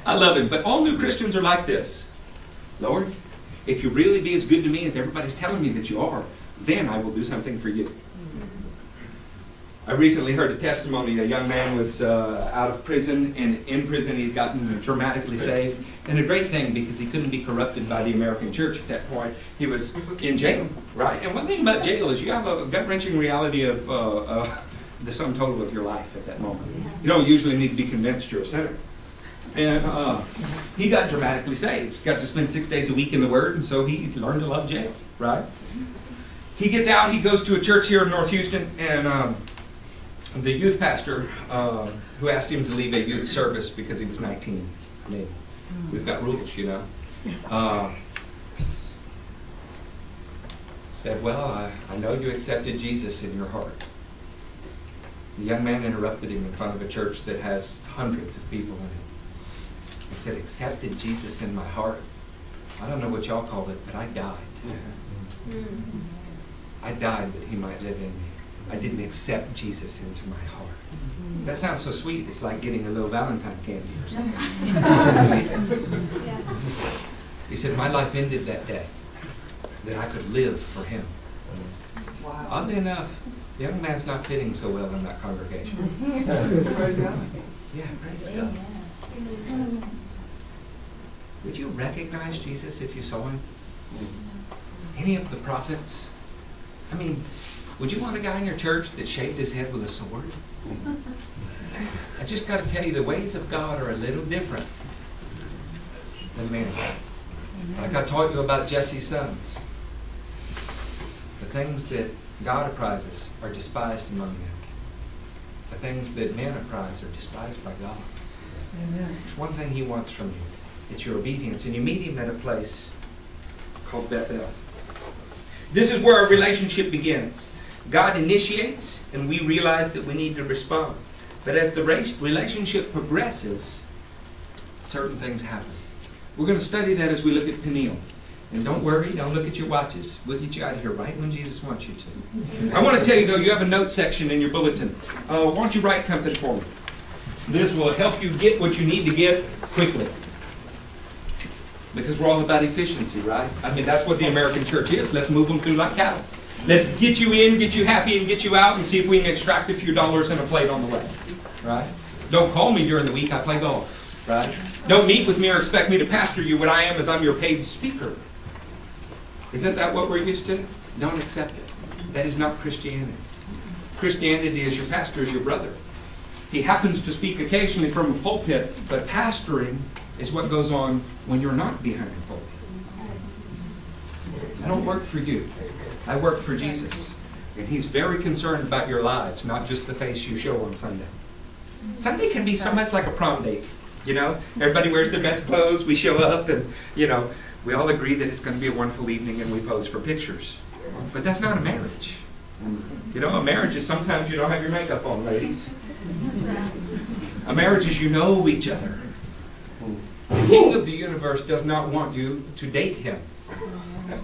I love him. But all new Christians are like this Lord, if you really be as good to me as everybody's telling me that you are, then I will do something for you. I recently heard a testimony. A young man was uh, out of prison, and in prison he'd gotten dramatically saved. And a great thing because he couldn't be corrupted by the American church at that point. He was in jail, right? And one thing about jail is you have a gut wrenching reality of uh, uh, the sum total of your life at that moment. You don't usually need to be convinced you're a sinner. And uh, he got dramatically saved. He got to spend six days a week in the Word, and so he learned to love jail, right? He gets out, he goes to a church here in North Houston, and um, the youth pastor uh, who asked him to leave a youth service because he was 19. I mean, we've got rules, you know. Uh, said, Well, I, I know you accepted Jesus in your heart. The young man interrupted him in front of a church that has hundreds of people in it. He said, Accepted Jesus in my heart. I don't know what y'all call it, but I died. Mm-hmm. I died that he might live in me. I didn't accept Jesus into my heart. Mm-hmm. That sounds so sweet. It's like getting a little Valentine candy or something. he said, My life ended that day, that I could live for him. Wow. Oddly enough, the young man's not fitting so well in that congregation. Yeah, praise God. Mm-hmm. Would you recognize Jesus if you saw him? Mm-hmm. Any of the prophets? I mean, would you want a guy in your church that shaved his head with a sword? I just got to tell you, the ways of God are a little different than man. Like I taught you about Jesse's sons. The things that God apprizes are despised among men. The things that men apprize are despised by God. There's one thing He wants from you. It's your obedience. And you meet Him at a place called Bethel. This is where our relationship begins. God initiates, and we realize that we need to respond. But as the relationship progresses, certain things happen. We're going to study that as we look at Peniel. And don't worry, don't look at your watches. We'll get you out of here right when Jesus wants you to. I want to tell you, though, you have a note section in your bulletin. Uh, why don't you write something for me? This will help you get what you need to get quickly. Because we're all about efficiency, right? I mean, that's what the American church is. Let's move them through like cattle. Let's get you in, get you happy, and get you out, and see if we can extract a few dollars and a plate on the way, right? Don't call me during the week. I play golf, right? Don't meet with me or expect me to pastor you. What I am is I'm your paid speaker. Isn't that what we're used to? Don't accept it. That is not Christianity. Christianity is your pastor is your brother. He happens to speak occasionally from a pulpit, but pastoring is what goes on when you're not behind a pulpit. I don't work for you. I work for Jesus. And he's very concerned about your lives, not just the face you show on Sunday. Sunday can be so much like a prom date. You know, everybody wears their best clothes, we show up, and, you know, we all agree that it's going to be a wonderful evening and we pose for pictures. But that's not a marriage. You know, a marriage is sometimes you don't have your makeup on, ladies. A marriage is you know each other. The king of the universe does not want you to date him.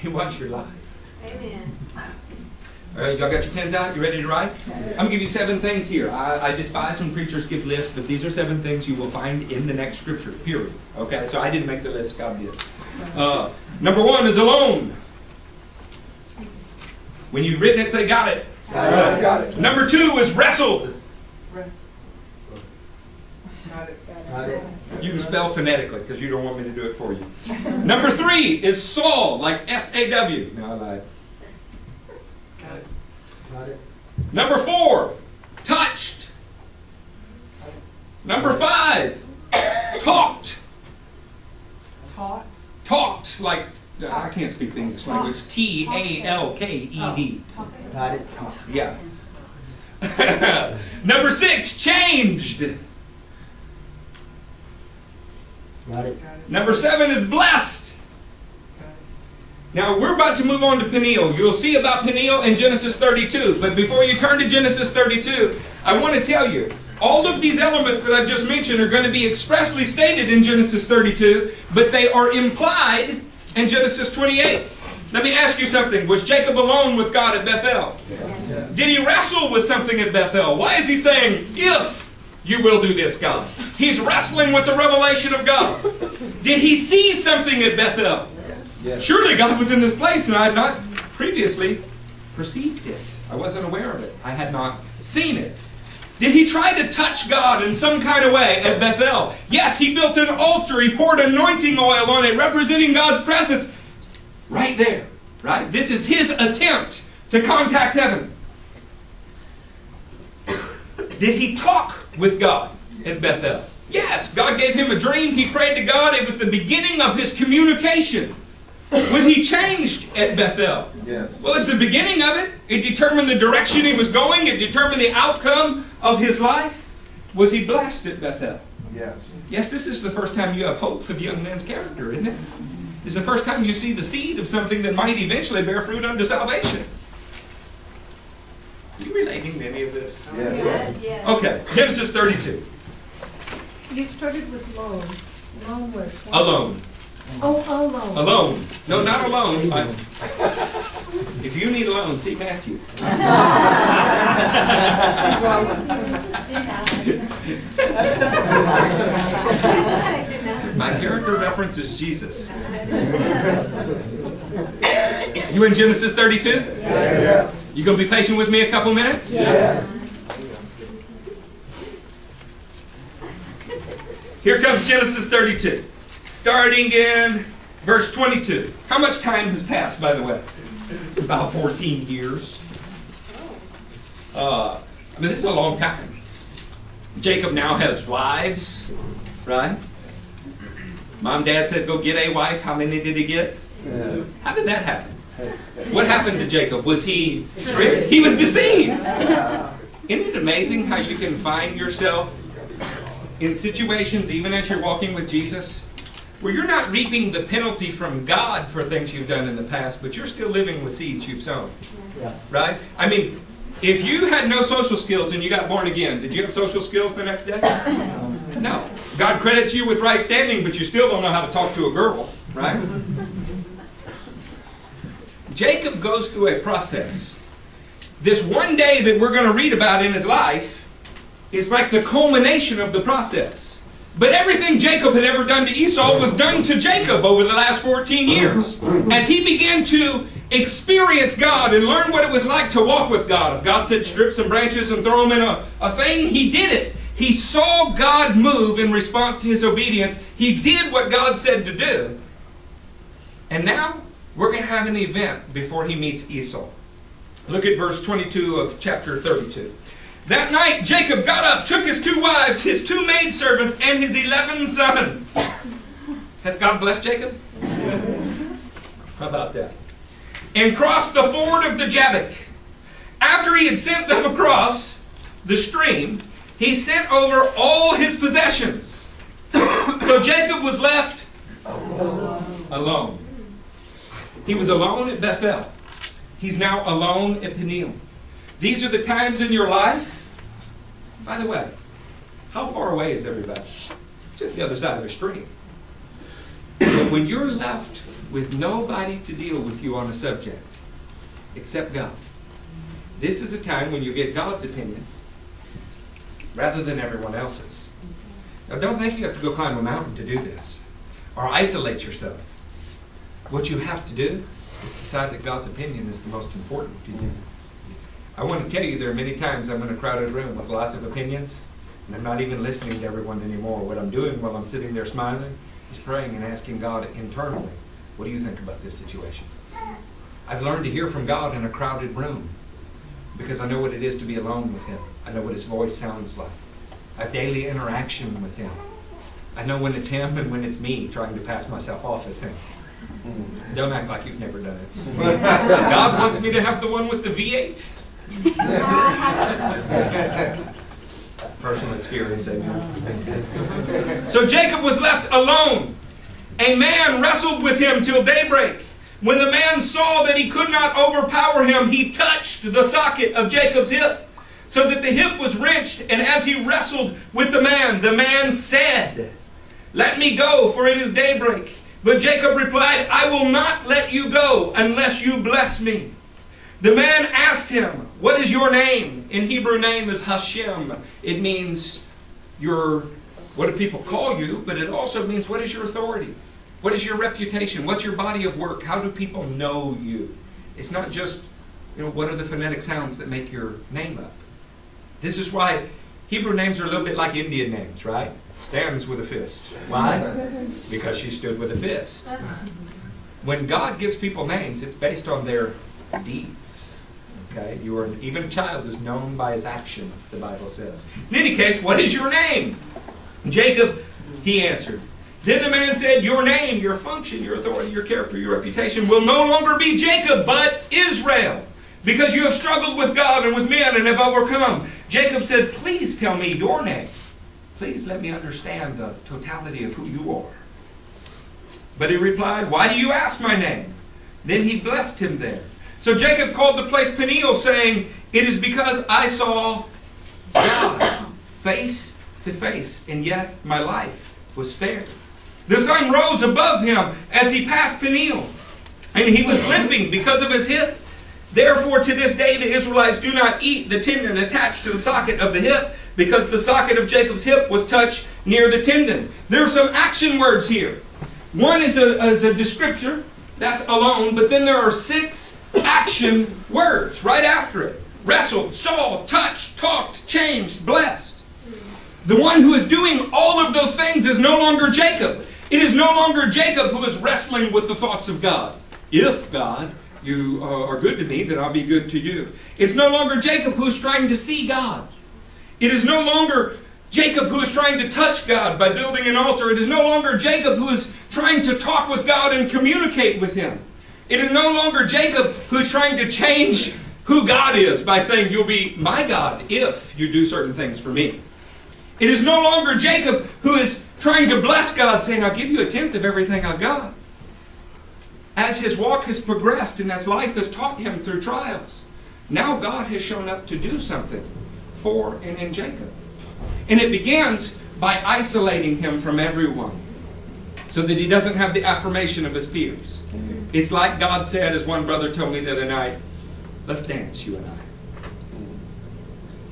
He wants your life. Amen. All right, y'all got your pens out? You ready to write? I'm going to give you seven things here. I, I despise when preachers give lists, but these are seven things you will find in the next scripture, period. Okay, so I didn't make the list, God did. Uh, number one is alone. When you've written it, say, got it. Got it. Got it. Number two is wrestled. Got it. Got it. You can spell phonetically because you don't want me to do it for you. Number three is Saul, like S A W. No, I lied. Got it. Got it. Number four, touched. Number five, talked. Taught. Talked like I can't speak the English language. T A L K E D. Got it. Yeah. Number six, changed. Got it. Number seven is blessed. Now we're about to move on to Peniel. You'll see about Peniel in Genesis 32. But before you turn to Genesis 32, I want to tell you all of these elements that I've just mentioned are going to be expressly stated in Genesis 32, but they are implied in Genesis 28. Let me ask you something. Was Jacob alone with God at Bethel? Yes. Did he wrestle with something at Bethel? Why is he saying, if you will do this, God? He's wrestling with the revelation of God. Did he see something at Bethel? Yes. Surely God was in this place and I had not previously perceived it. I wasn't aware of it. I had not seen it. Did he try to touch God in some kind of way at Bethel? Yes, he built an altar. He poured anointing oil on it, representing God's presence right there. Right? This is his attempt to contact heaven. Did he talk with God at Bethel? Yes, God gave him a dream. He prayed to God. It was the beginning of his communication. Was he changed at Bethel? Yes. Well, it's the beginning of it. It determined the direction he was going, it determined the outcome of his life. Was he blessed at Bethel? Yes. Yes, this is the first time you have hope for the young man's character, isn't it? It's the first time you see the seed of something that might eventually bear fruit unto salvation. Are you relating to any of this? Yes. yes. Okay, Genesis 32. You started with loan. Loan was. what? Alone. Oh, alone. Alone. No, not alone. I- if you need a loan, see Matthew. My character reference is Jesus. You in Genesis 32? Yes. You gonna be patient with me a couple minutes? Yes. Here comes Genesis 32, starting in verse 22. How much time has passed, by the way? About 14 years. Uh, I mean, this is a long time. Jacob now has wives, right? Mom, dad said, go get a wife. How many did he get? How did that happen? What happened to Jacob? Was he tricked? He was deceived. Isn't it amazing how you can find yourself in situations, even as you're walking with Jesus, where you're not reaping the penalty from God for things you've done in the past, but you're still living with seeds you've sown? Yeah. Right? I mean, if you had no social skills and you got born again, did you have social skills the next day? No. God credits you with right standing, but you still don't know how to talk to a girl, right? Jacob goes through a process. This one day that we're going to read about in his life is like the culmination of the process. But everything Jacob had ever done to Esau was done to Jacob over the last 14 years. As he began to experience God and learn what it was like to walk with God. If God said strip some branches and throw them in a, a thing, he did it. He saw God move in response to his obedience. He did what God said to do. And now we're going to have an event before he meets Esau. Look at verse 22 of chapter 32. That night Jacob got up, took his two wives, his two maidservants, and his eleven sons. Has God blessed Jacob? How about that? And crossed the ford of the Jabbok. After he had sent them across the stream, he sent over all his possessions. so Jacob was left alone. He was alone at Bethel. He's now alone at Peniel. These are the times in your life. By the way, how far away is everybody? Just the other side of a stream. But when you're left with nobody to deal with you on a subject except God, this is a time when you get God's opinion rather than everyone else's. Now, don't think you have to go climb a mountain to do this or isolate yourself. What you have to do is decide that God's opinion is the most important to you. I want to tell you there are many times I'm in a crowded room with lots of opinions, and I'm not even listening to everyone anymore. What I'm doing while I'm sitting there smiling is praying and asking God internally, what do you think about this situation? I've learned to hear from God in a crowded room because I know what it is to be alone with Him. I know what His voice sounds like. I have daily interaction with Him. I know when it's Him and when it's me trying to pass myself off as Him. Hmm. Don't act like you've never done it. God wants me to have the one with the V8. Personal experience, amen. So Jacob was left alone. A man wrestled with him till daybreak. When the man saw that he could not overpower him, he touched the socket of Jacob's hip, so that the hip was wrenched. And as he wrestled with the man, the man said, Let me go, for it is daybreak. But Jacob replied, I will not let you go unless you bless me. The man asked him, What is your name? In Hebrew, name is Hashem. It means your, what do people call you? But it also means, What is your authority? What is your reputation? What's your body of work? How do people know you? It's not just You know, what are the phonetic sounds that make your name up? This is why Hebrew names are a little bit like Indian names, right? Stands with a fist. Why? Because she stood with a fist. Uh-huh. When God gives people names, it's based on their deeds. Okay? You are even a child is known by his actions, the Bible says. In any case, what is your name? Jacob, he answered. Then the man said, Your name, your function, your authority, your character, your reputation will no longer be Jacob, but Israel, because you have struggled with God and with men and have overcome. Jacob said, Please tell me your name. Please let me understand the totality of who you are. But he replied, Why do you ask my name? Then he blessed him there. So Jacob called the place Peniel, saying, It is because I saw God face to face, and yet my life was spared. The sun rose above him as he passed Peniel, and he was limping because of his hip. Therefore, to this day, the Israelites do not eat the tendon attached to the socket of the hip, because the socket of Jacob's hip was touched near the tendon. There are some action words here. One is a, is a descriptor, that's alone, but then there are six action words right after it wrestled, saw, touched, talked, changed, blessed. The one who is doing all of those things is no longer Jacob. It is no longer Jacob who is wrestling with the thoughts of God. If God, you uh, are good to me, then I'll be good to you. It's no longer Jacob who is trying to see God. It is no longer Jacob who is trying to touch God by building an altar. It is no longer Jacob who is trying to talk with God and communicate with Him. It is no longer Jacob who is trying to change who God is by saying, You'll be my God if you do certain things for me. It is no longer Jacob who is trying to bless God, saying, I'll give you a tenth of everything I've got. As his walk has progressed and as life has taught him through trials, now God has shown up to do something for and in Jacob. And it begins by isolating him from everyone so that he doesn't have the affirmation of his peers. It's like God said, as one brother told me the other night, let's dance, you and I.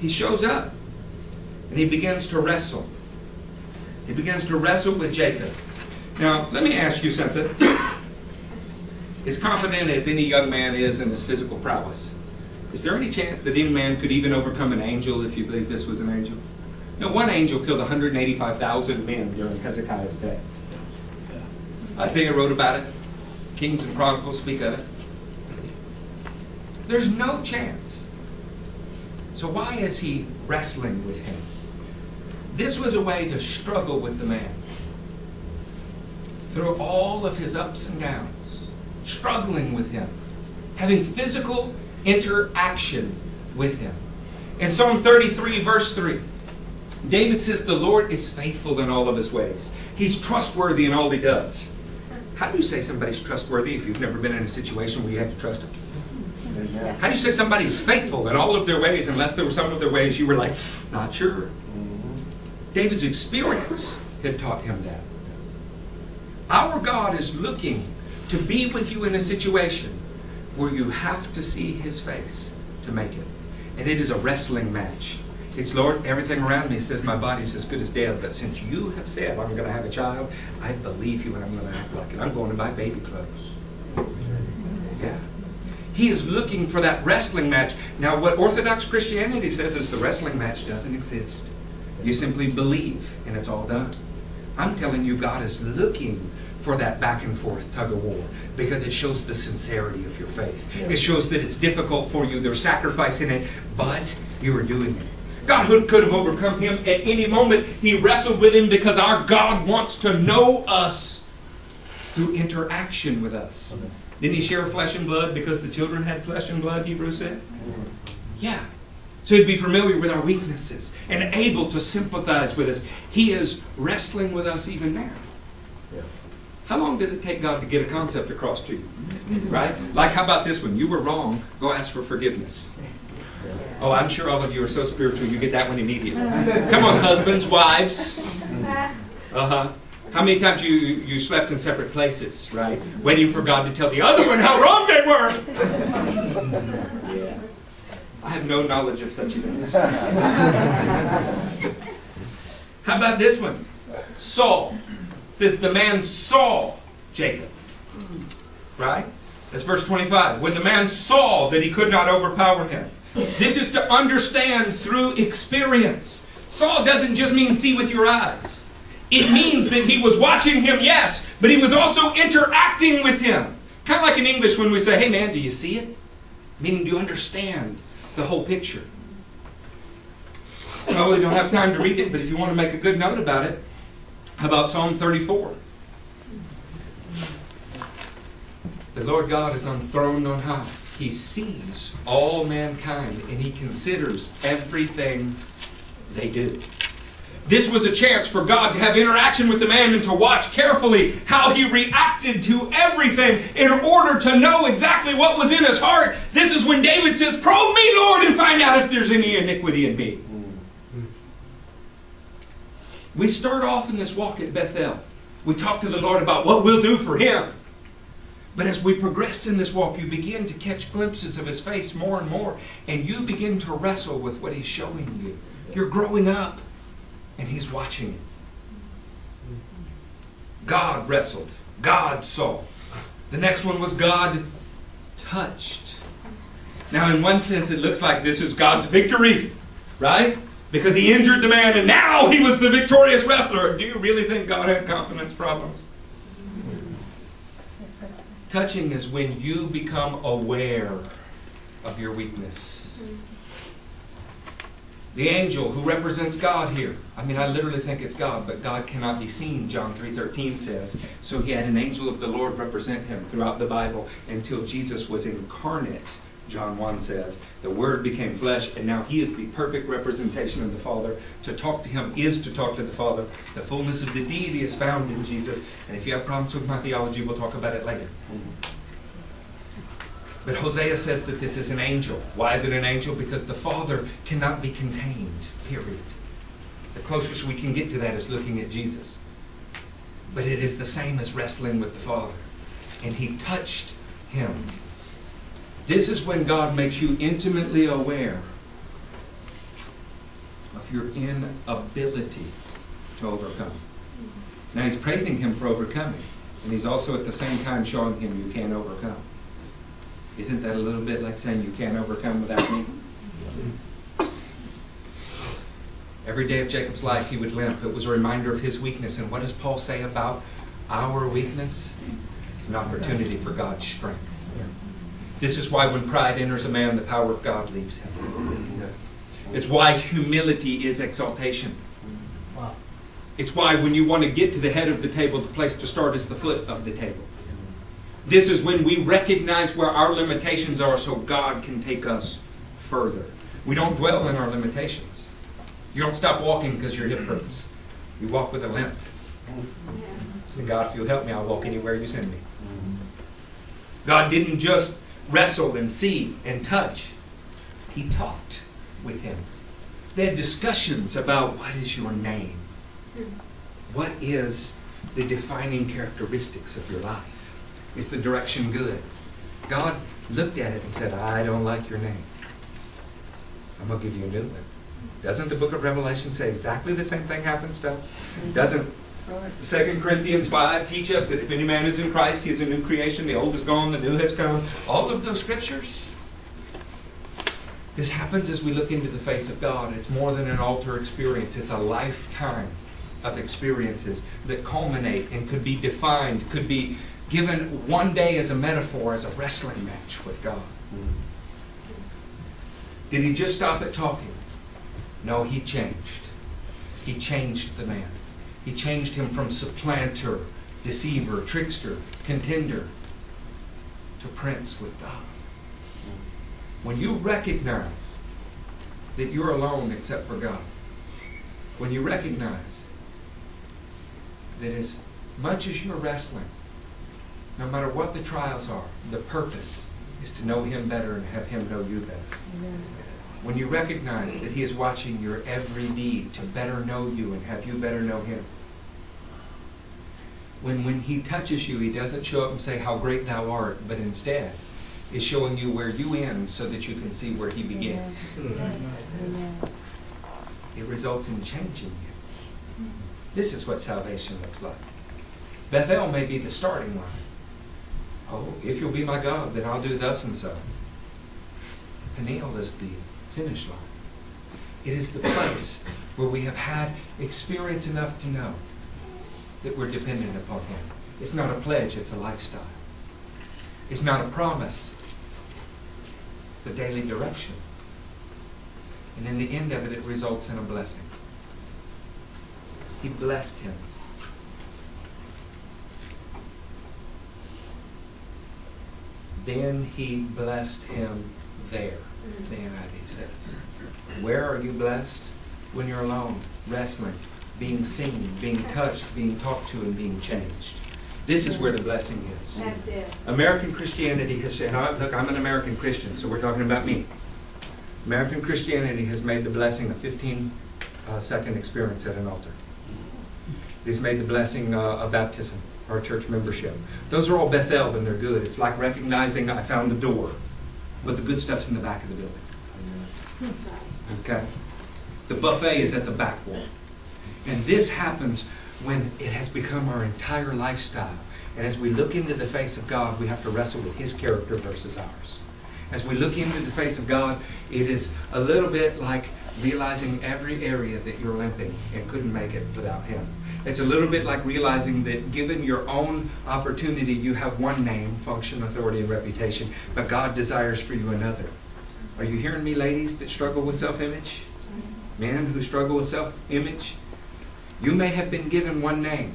He shows up and he begins to wrestle. He begins to wrestle with Jacob. Now, let me ask you something. As confident as any young man is in his physical prowess, is there any chance that any man could even overcome an angel if you believe this was an angel? No, one angel killed 185,000 men during Hezekiah's day. Isaiah wrote about it. Kings and Chronicles speak of it. There's no chance. So why is he wrestling with him? This was a way to struggle with the man. Through all of his ups and downs, struggling with him, having physical interaction with him. In Psalm 33, verse 3, David says, The Lord is faithful in all of his ways. He's trustworthy in all he does. How do you say somebody's trustworthy if you've never been in a situation where you had to trust him? How do you say somebody's faithful in all of their ways unless there were some of their ways you were like, not sure? Mm-hmm. David's experience had taught him that. Our God is looking to be with you in a situation where you have to see his face to make it. And it is a wrestling match. It's, Lord, everything around me says my body's as good as dead, but since you have said I'm going to have a child, I believe you and I'm going to act like it. I'm going to buy baby clothes. Yeah. He is looking for that wrestling match. Now, what Orthodox Christianity says is the wrestling match doesn't exist. You simply believe, and it's all done. I'm telling you, God is looking for that back and forth tug of war because it shows the sincerity of your faith. It shows that it's difficult for you. There's sacrifice in it, but you are doing it. God could have overcome him at any moment. He wrestled with him because our God wants to know us through interaction with us. Didn't he share flesh and blood because the children had flesh and blood, Hebrews said? Yeah. So he'd be familiar with our weaknesses and able to sympathize with us. He is wrestling with us even now. How long does it take God to get a concept across to you? Right? Like, how about this one? You were wrong. Go ask for forgiveness. Oh, I'm sure all of you are so spiritual, you get that one immediately. Come on, husbands, wives. Uh huh. How many times you, you slept in separate places, right? Waiting for God to tell the other one how wrong they were. Yeah. I have no knowledge of such events. How about this one? Saul. It says the man saw Jacob. Right? That's verse 25. When the man saw that he could not overpower him. This is to understand through experience. Saw doesn't just mean see with your eyes. It means that he was watching him, yes, but he was also interacting with him. Kind of like in English when we say, hey man, do you see it? Meaning, do you understand the whole picture? I really don't have time to read it, but if you want to make a good note about it, how about Psalm 34? The Lord God is enthroned on high. He sees all mankind and he considers everything they do. This was a chance for God to have interaction with the man and to watch carefully how he reacted to everything in order to know exactly what was in his heart. This is when David says, Probe me, Lord, and find out if there's any iniquity in me. We start off in this walk at Bethel. We talk to the Lord about what we'll do for him. But as we progress in this walk, you begin to catch glimpses of his face more and more, and you begin to wrestle with what he's showing you. You're growing up, and he's watching. God wrestled. God saw. The next one was God touched. Now, in one sense, it looks like this is God's victory, right? Because he injured the man and now he was the victorious wrestler. Do you really think God had confidence problems? Touching is when you become aware of your weakness. The angel who represents God here. I mean, I literally think it's God, but God cannot be seen, John 3.13 says. So he had an angel of the Lord represent him throughout the Bible until Jesus was incarnate, John 1 says. The Word became flesh, and now he is the perfect representation of the Father. To talk to him is to talk to the Father. The fullness of the deity is found in Jesus. And if you have problems with my theology, we'll talk about it later. Mm-hmm. But Hosea says that this is an angel. Why is it an angel? Because the Father cannot be contained, period. The closest we can get to that is looking at Jesus. But it is the same as wrestling with the Father. And he touched him. This is when God makes you intimately aware of your inability to overcome. Now he's praising him for overcoming. And he's also at the same time showing him you can't overcome. Isn't that a little bit like saying you can't overcome without me? Every day of Jacob's life he would limp. It was a reminder of his weakness. And what does Paul say about our weakness? It's an opportunity for God's strength. This is why when pride enters a man, the power of God leaves him. It's why humility is exaltation. It's why when you want to get to the head of the table, the place to start is the foot of the table. This is when we recognize where our limitations are so God can take us further. We don't dwell in our limitations. You don't stop walking because your hip hurts. You walk with a limp. Say, God, if you'll help me, I'll walk anywhere you send me. God didn't just wrestle and see and touch. He talked with him. They had discussions about what is your name? What is the defining characteristics of your life? Is the direction good? God looked at it and said, I don't like your name. I'm going to give you a new one. Doesn't the book of Revelation say exactly the same thing happens to us? Doesn't 2 Corinthians 5 teach us that if any man is in Christ, he is a new creation. The old is gone, the new has come. All of those scriptures. This happens as we look into the face of God. It's more than an altar experience, it's a lifetime of experiences that culminate and could be defined, could be given one day as a metaphor, as a wrestling match with God. Did he just stop at talking? No, he changed. He changed the man. He changed him from supplanter, deceiver, trickster, contender to prince with God. When you recognize that you're alone except for God, when you recognize that as much as you're wrestling, no matter what the trials are, the purpose is to know Him better and have Him know you better. When you recognize that He is watching your every deed to better know you and have you better know Him. When, when He touches you, He doesn't show up and say, How great thou art, but instead is showing you where you end so that you can see where He begins. It results in changing you. This is what salvation looks like. Bethel may be the starting line. Oh, if you'll be my God, then I'll do thus and so. Peniel is the finish line. It is the place where we have had experience enough to know that we're dependent upon Him. It's not a pledge, it's a lifestyle. It's not a promise, it's a daily direction. And in the end of it, it results in a blessing. He blessed him. Then he blessed him there, the NIV says. Where are you blessed? When you're alone, wrestling, being seen, being touched, being talked to, and being changed. This is where the blessing is. That's it. American Christianity has said, I- look, I'm an American Christian, so we're talking about me. American Christianity has made the blessing a 15 uh, second experience at an altar. It's made the blessing uh, of baptism or church membership. Those are all Bethel and they're good. It's like recognizing I found the door, but the good stuff's in the back of the building. Okay? The buffet is at the back wall. And this happens when it has become our entire lifestyle. And as we look into the face of God, we have to wrestle with His character versus ours. As we look into the face of God, it is a little bit like realizing every area that you're limping and couldn't make it without Him. It's a little bit like realizing that given your own opportunity, you have one name, function, authority, and reputation, but God desires for you another. Are you hearing me, ladies that struggle with self image? Men who struggle with self image? You may have been given one name,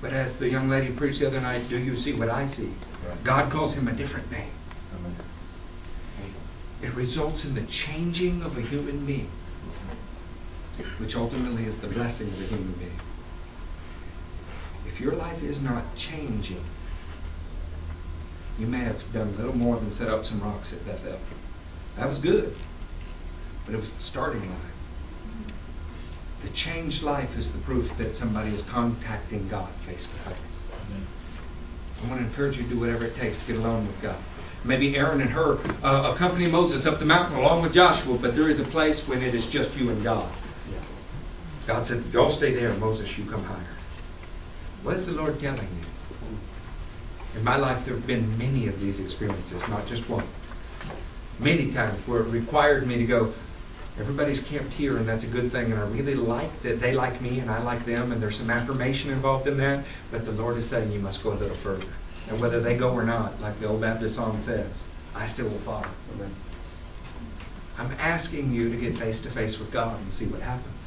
but as the young lady preached the other night, do you see what I see? God calls him a different name. It results in the changing of a human being, which ultimately is the blessing of a human being. If your life is not changing, you may have done little more than set up some rocks at Bethel. That was good, but it was the starting line. The changed life is the proof that somebody is contacting God face to face. I want to encourage you to do whatever it takes to get alone with God. Maybe Aaron and Hur uh, accompany Moses up the mountain along with Joshua, but there is a place when it is just you and God. God said, Y'all stay there, Moses, you come higher. What is the Lord telling you? In my life, there have been many of these experiences, not just one. Many times where it required me to go, everybody's camped here, and that's a good thing, and I really like that they like me and I like them, and there's some affirmation involved in that, but the Lord is saying you must go a little further. And whether they go or not, like the old Baptist song says, I still will follow. I'm asking you to get face to face with God and see what happens.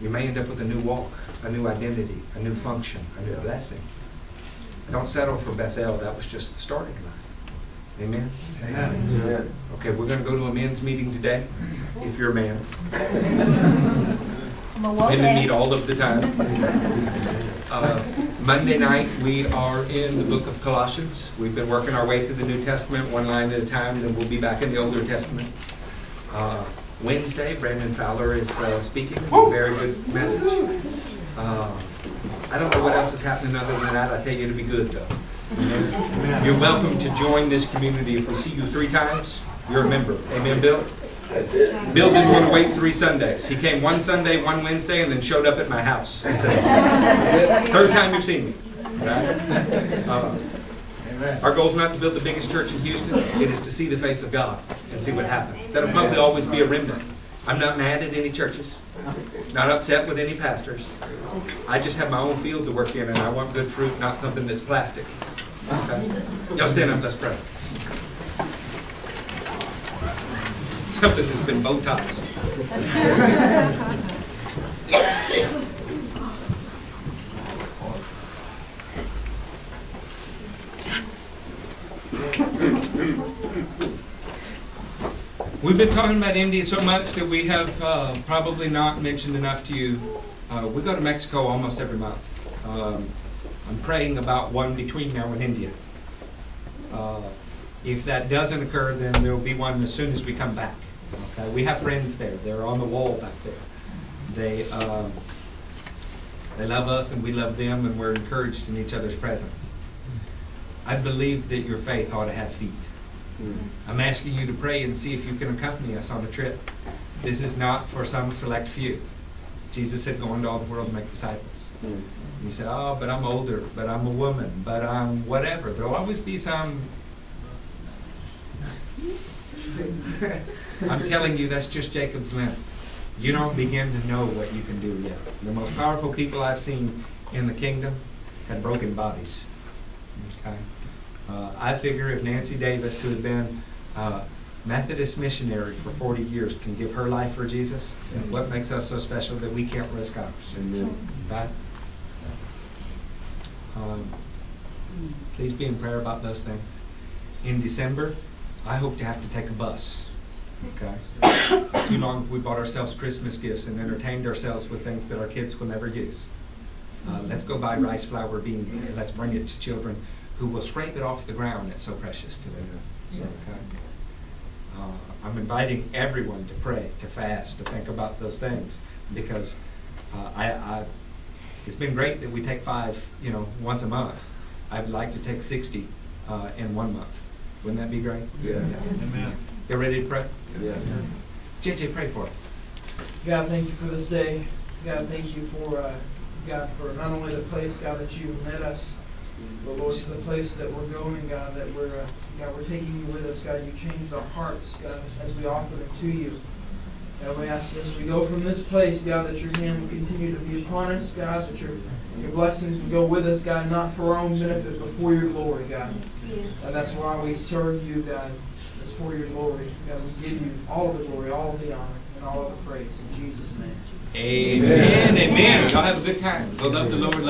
You may end up with a new walk, a new identity, a new function, a new blessing. Don't settle for Bethel. That was just the starting line. Amen? Amen. Okay, we're going to go to a men's meeting today, if you're a man. Women meet all of the time. Uh, Monday night, we are in the book of Colossians. We've been working our way through the New Testament, one line at a time, then we'll be back in the Older Testament. Uh, Wednesday, Brandon Fowler is uh, speaking, a very good message. Uh, I don't know what else is happening other than that. I tell you, it'll be good, though. Amen. You're welcome to join this community. If we see you three times, you're a member. Amen, Bill? That's it. Bill didn't want to wait three Sundays. He came one Sunday, one Wednesday, and then showed up at my house. He said, Third time you've seen me. Right? Uh, our goal is not to build the biggest church in Houston. It is to see the face of God and see what happens. That'll probably always be a remnant. I'm not mad at any churches. Not upset with any pastors. I just have my own field to work in, and I want good fruit, not something that's plastic. Okay? Y'all stand up. Let's pray. Something that's been Botoxed. We've been talking about India so much that we have uh, probably not mentioned enough to you. Uh, we go to Mexico almost every month. Um, I'm praying about one between now and India. Uh, if that doesn't occur, then there will be one as soon as we come back. Okay? We have friends there. They're on the wall back there. They um, they love us and we love them, and we're encouraged in each other's presence. I believe that your faith ought to have feet. Mm-hmm. I'm asking you to pray and see if you can accompany us on a trip. This is not for some select few. Jesus said, Go into all the world and make disciples. Mm-hmm. You say, oh, but I'm older, but I'm a woman, but I'm whatever. There'll always be some. I'm telling you, that's just Jacob's limp. You don't begin to know what you can do yet. The most powerful people I've seen in the kingdom had broken bodies. Okay? Uh, I figure if Nancy Davis, who had been uh, Methodist missionary for 40 years, can give her life for Jesus, what makes us so special that we can't risk ours? Right? Um, please be in prayer about those things. In December, I hope to have to take a bus. Okay? Too long we bought ourselves Christmas gifts and entertained ourselves with things that our kids will never use. Uh, let's go buy rice flour beans and let's bring it to children who will scrape it off the ground. that's so precious to them. Okay? Uh, I'm inviting everyone to pray, to fast, to think about those things because uh, I, I, it's been great that we take five, you know, once a month. I'd like to take 60 uh, in one month. Wouldn't that be great? Yes. Amen. You ready to pray? Yes. JJ, pray for us. God, thank you for this day. God, thank you for, uh, God, for not only the place, God, that you led us, but Lord, for the place that we're going, God, that we're, uh, God, we're taking you with us. God, you changed our hearts, God, as we offer them to you. God, we ask as we go from this place, God, that your hand will continue to be upon us, God, that your, your blessings will go with us, God, not for our own benefit, but for your glory, God. And that's why we serve you, God. It's for your glory. God, we give you all the glory, all the honor, and all the praise. In Jesus' name. Amen. Amen. Y'all have a good time. Go love the Lord.